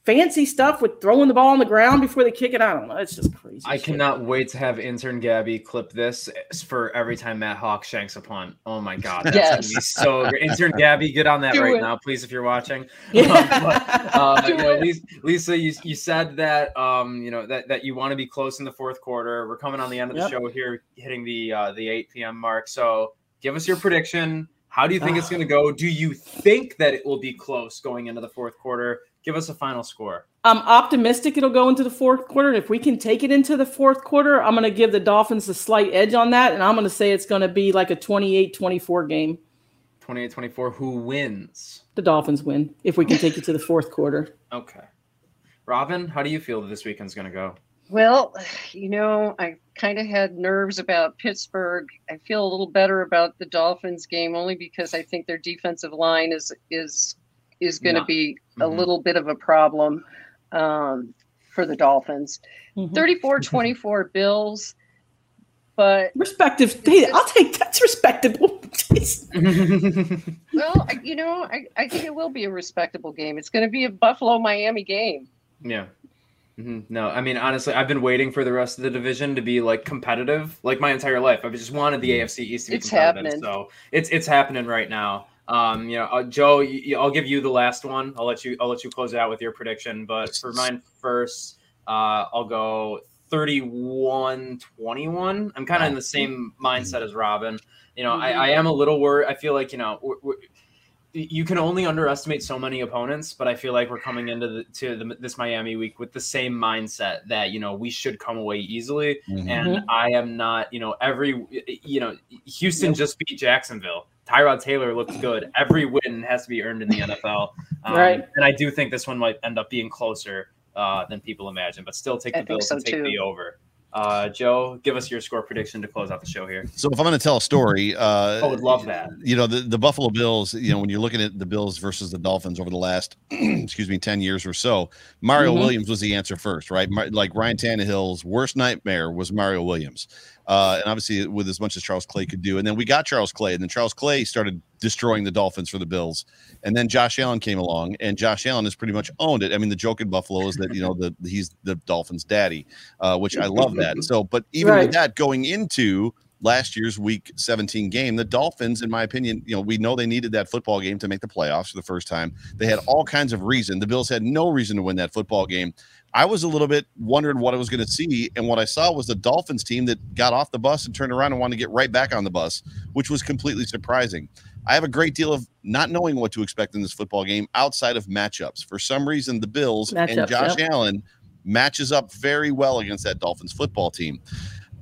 Speaker 3: fancy stuff with throwing the ball on the ground before they kick it. I don't know. It's just crazy.
Speaker 2: I
Speaker 3: shit.
Speaker 2: cannot wait to have intern Gabby clip this for every time Matt Haack shanks a punt. Oh my god, that's gonna be
Speaker 5: Yes.
Speaker 2: so great. Intern Gabby, get on that
Speaker 5: Do
Speaker 2: right
Speaker 5: it.
Speaker 2: now, please, if you're watching.
Speaker 3: Yeah.
Speaker 2: Um, but, uh,
Speaker 5: Do
Speaker 2: you know,
Speaker 5: it.
Speaker 2: Lisa, Lisa, you, you said that um, you know that, that you want to be close in the fourth quarter. We're coming on the end of the
Speaker 3: Yep.
Speaker 2: show here, hitting the uh, the 8 p.m. mark. So give us your prediction. How do you think it's going to go? Do you think that it will be close going into the fourth quarter? Give us a final score.
Speaker 3: I'm optimistic it'll go into the fourth quarter. And if we can take it into the fourth quarter, I'm going to give the Dolphins a slight edge on that. And I'm going to say it's going to be like a 28 24 game.
Speaker 2: 28-24. Who wins?
Speaker 3: The Dolphins win if we can take it to the fourth quarter.
Speaker 2: Okay. Robin, how do you feel that this weekend's going to go?
Speaker 5: Well, you know, I kind of had nerves about Pittsburgh. I feel a little better about the Dolphins game only because I think their defensive line is is is going to
Speaker 2: Not-
Speaker 5: be a
Speaker 2: Mhm.
Speaker 5: little bit of a problem um, for the Dolphins.
Speaker 3: Mhm.
Speaker 5: 34-24 Bills, but
Speaker 3: Respective. Hey, I'll take that's respectable.
Speaker 5: well, I, you know, I, I think it will be a respectable game. It's going to be a Buffalo Miami game.
Speaker 2: yeah. Mhm. No, I mean honestly, I've been waiting for the rest of the division to be like competitive, like my entire life. I've just wanted the AFC East to be
Speaker 5: It's
Speaker 2: competitive,
Speaker 5: happening.
Speaker 2: so it's it's happening right now. Um, you know, uh, Joe, you, you- I'll give you the last one. I'll let you I'll let you close it out with your prediction. But for mine first, uh, I'll go 31-21. I'm kind of in the same mindset as Robin. You know, I, I am a little worried. I feel like you know. We're, we're, you can only underestimate so many opponents, but I feel like we're coming into the, to the, this Miami week with the same mindset that you know we should come away easily,
Speaker 4: Mhm.
Speaker 2: and I am not. You know, every you know Houston just beat Jacksonville. Tyrod Taylor looks good. Every win has to be earned in the NFL, um,
Speaker 3: Right.
Speaker 2: And I do think this one might end up being closer uh, than people imagine, but still take the
Speaker 5: think
Speaker 2: Bills
Speaker 5: so,
Speaker 2: and take
Speaker 5: too.
Speaker 2: the over. Uh, Joe, give us your score prediction to close out the show here.
Speaker 4: So if I'm going to tell a story, uh,
Speaker 2: I would love that.
Speaker 4: you know the, the buffalo bills you know when you're looking at the bills versus the dolphins over the last excuse me 10 years or so mario
Speaker 3: Mhm.
Speaker 4: williams was the answer first right Mar- like ryan Tannehill's worst nightmare was mario williams uh, and obviously with as much as charles clay could do. And then we got charles clay and then charles clay started destroying the dolphins for the bills. And then josh allen came along and josh allen has pretty much owned it. I mean the joke in buffalo is that you know the he's the dolphins daddy uh, which i love that. So but even
Speaker 3: Right.
Speaker 4: with that going into last year's week 17 game the dolphins in my opinion you know we know they needed that football game to make the playoffs for the first time. They had all kinds of reason. The bills had no reason to win that football game i was a little bit wondering what i was going to see and what i saw was the dolphins team that got off the bus and turned around and wanted to get right back on the bus which was completely surprising. I have a great deal of not knowing what to expect in this football game outside of matchups. For some reason the bills and josh
Speaker 3: yep.
Speaker 4: allen matches up very well against that dolphins football team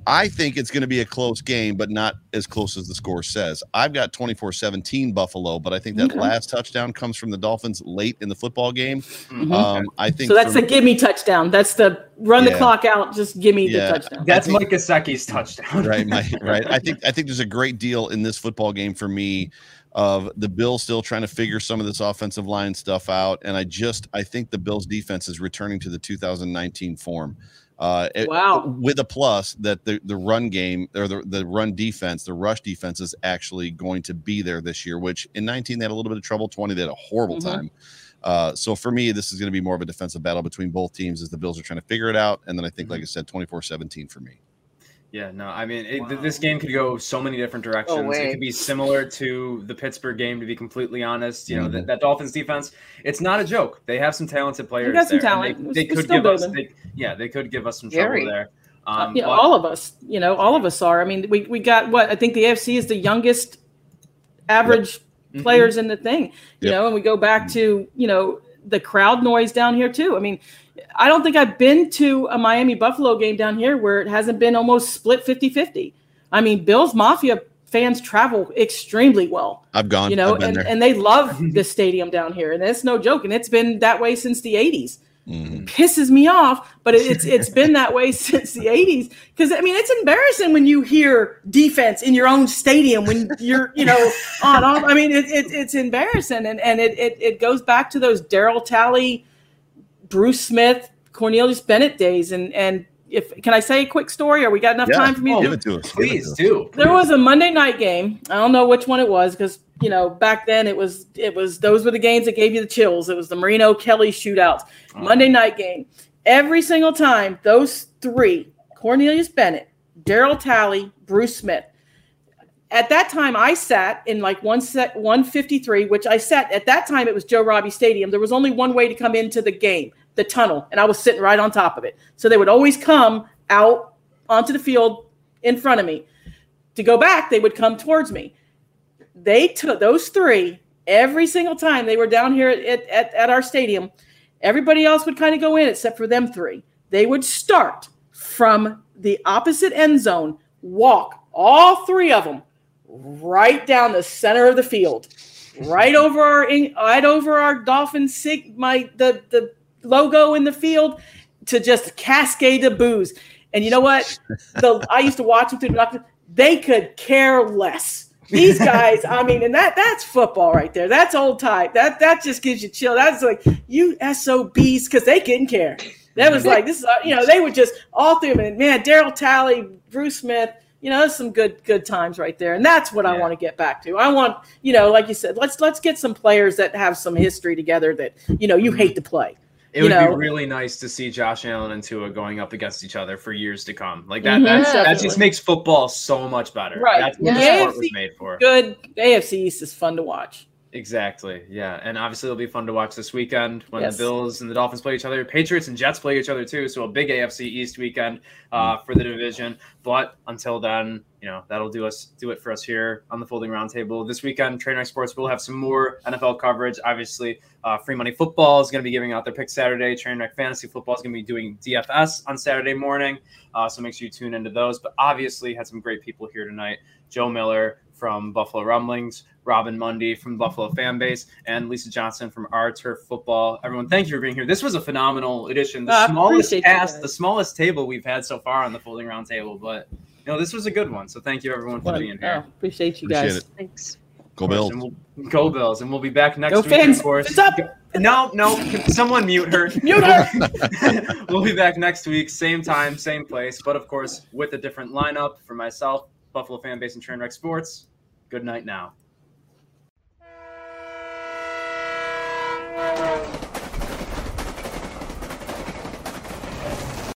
Speaker 4: I think it's going to be a close game, but not as close as the score says. I've got 24 17 Buffalo, but I think that
Speaker 3: Okay.
Speaker 4: last touchdown comes from the Dolphins late in the football game.
Speaker 2: Mhm.
Speaker 4: Um, I think
Speaker 3: So that's
Speaker 4: for-
Speaker 3: the give me touchdown. That's the run the clock out. Just give me
Speaker 4: Yeah.
Speaker 3: the touchdown.
Speaker 2: That's
Speaker 4: I think-
Speaker 2: Mike Gesicki's touchdown.
Speaker 4: right, my, right. I think I think there's a great deal in this football game for me of the Bills still trying to figure some of this offensive line stuff out, and I just I think the Bills defense is returning to the 2019 form. Uh, it-
Speaker 3: Wow.
Speaker 4: with a plus that the, the run game or the, the run defense, the rush defense is actually going to be there this year, which in 19 they had a little bit of trouble, 20 they had a horrible
Speaker 3: Mhm.
Speaker 4: time. Uh, so for me, this is going to be more of a defensive battle between both teams as the Bills are trying to figure it out. And then I think, like I said, 24 17 for me.
Speaker 2: Yeah, no, I mean, it, th- this game could go so many different directions. it could be similar to the Pittsburgh game, to be completely honest. You know,
Speaker 4: Mhm.
Speaker 2: that, that Dolphins defense, it's not a joke. They have some talented players.
Speaker 3: got some
Speaker 2: there,
Speaker 3: talent.
Speaker 2: They, they could
Speaker 3: still
Speaker 2: give us, they, yeah, they could give us some
Speaker 5: Very.
Speaker 2: trouble there.
Speaker 3: Uh,
Speaker 2: Um,
Speaker 3: yeah,
Speaker 2: but-
Speaker 3: all of us. You know, all of us are. I mean, we, we got what I think the AFC is the youngest average
Speaker 2: Mhm.
Speaker 3: players in the thing. You
Speaker 4: Yep.
Speaker 3: know, and we go back to you know the crowd noise down here too. I mean, I don't think I've been to a Miami Buffalo game down here where it hasn't been almost split 50-50. I mean, Bills Mafia fans travel extremely well.
Speaker 4: I've gone,
Speaker 3: you know, and, and they love this stadium down here, and it's no joke, and it's been that way since the '80s.
Speaker 4: Mhm.
Speaker 3: Pisses me off, but it- it's it's been that way since the '80s. Because I mean, it's embarrassing when you hear defense in your own stadium when you're you know on off. I mean, it, it, it's embarrassing, and and it, it it goes back to those Darryl Talley, Bruce Smith, Cornelius Bennett days, and and. If, can I say a quick story? Or we got enough
Speaker 4: Yeah.
Speaker 3: time for me to
Speaker 2: Oh,
Speaker 3: do
Speaker 4: Give it to us. give
Speaker 2: Please do.
Speaker 3: there was a Monday night game. I don't know which one it was because you know back then it was it was those were the games that gave you the chills. It was the Marino Kelly shootouts. Oh. Monday night game. Every single time those three Cornelius Bennett, Darryl Talley, Bruce Smith. At that time, I sat in like one set 153, which I sat at that time. It was Joe Robbie Stadium. There was only one way to come into the game, the tunnel, and I was sitting right on top of it. So they would always come out onto the field in front of me. To go back, they would come towards me. They took those three every single time they were down here at, at, at our stadium. Everybody else would kind of go in except for them three. They would start from the opposite end zone, walk all three of them right down the center of the field, right over our right over our dolphin sig my the the logo in the field to just cascade of booze. And you know what? The I used to watch them through the doctor. They could care less. These guys, I mean, and that that's football right there. That's old type. That that just gives you chill. That's like you SOBs because they didn't care. That was like this is uh, you know they were just all through them. And man, Darryl Talley, Bruce Smith, you know, some good good times right there. And that's what I want to get back to. I want you know, like you said, let's let's get some players that have some history together that you know you hate to play.
Speaker 2: It
Speaker 3: you
Speaker 2: would
Speaker 3: know-
Speaker 2: be really nice to see Josh Allen and Tua going up against each other for years to come. Like that,
Speaker 3: Mhm.
Speaker 2: that's, that just makes football so much better.
Speaker 3: Right.
Speaker 2: That's what
Speaker 3: Yeah.
Speaker 2: the sport was made for.
Speaker 3: Good AFC East is fun to watch.
Speaker 2: Exactly. Yeah. And obviously it'll be fun to watch this weekend when
Speaker 3: Yes.
Speaker 2: the Bills and the Dolphins play each other. Patriots and Jets play each other too. So a big AFC East weekend uh, for the division. But until then, you know, that'll do us do it for us here on the folding roundtable. This weekend, Trainwreck Sports will have some more NFL coverage. Obviously, uh, Free Money Football is going to be giving out their picks Saturday. Trainwreck Fantasy Football is going to be doing DFS on Saturday morning. Uh, so make sure you tune into those. But obviously, had some great people here tonight. Joe Miller from Buffalo Rumblings, Robin Mundy from Buffalo Fan Base, and Lisa Johnson from Our Turf Football. Everyone, thank you for being here. This was a phenomenal edition. The
Speaker 3: I
Speaker 2: smallest cast, the smallest table we've had so far on the folding roundtable but you know, this was a good one. So thank you everyone for
Speaker 3: Well,
Speaker 2: being
Speaker 3: oh,
Speaker 2: here.
Speaker 3: appreciate you
Speaker 4: Appreciate
Speaker 3: guys.
Speaker 4: it.
Speaker 5: Thanks.
Speaker 4: Go Bills.
Speaker 2: we'll- Go Bills, and we'll be back next
Speaker 3: Go
Speaker 2: week.
Speaker 3: fans.
Speaker 2: Of course.
Speaker 3: It's up.
Speaker 2: No, no, someone mute her.
Speaker 3: Mute her.
Speaker 2: we'll be back next week, same time, same place, but of course with a different lineup. For myself, Buffalo Fan Base and Trainwreck Sports. Good night now.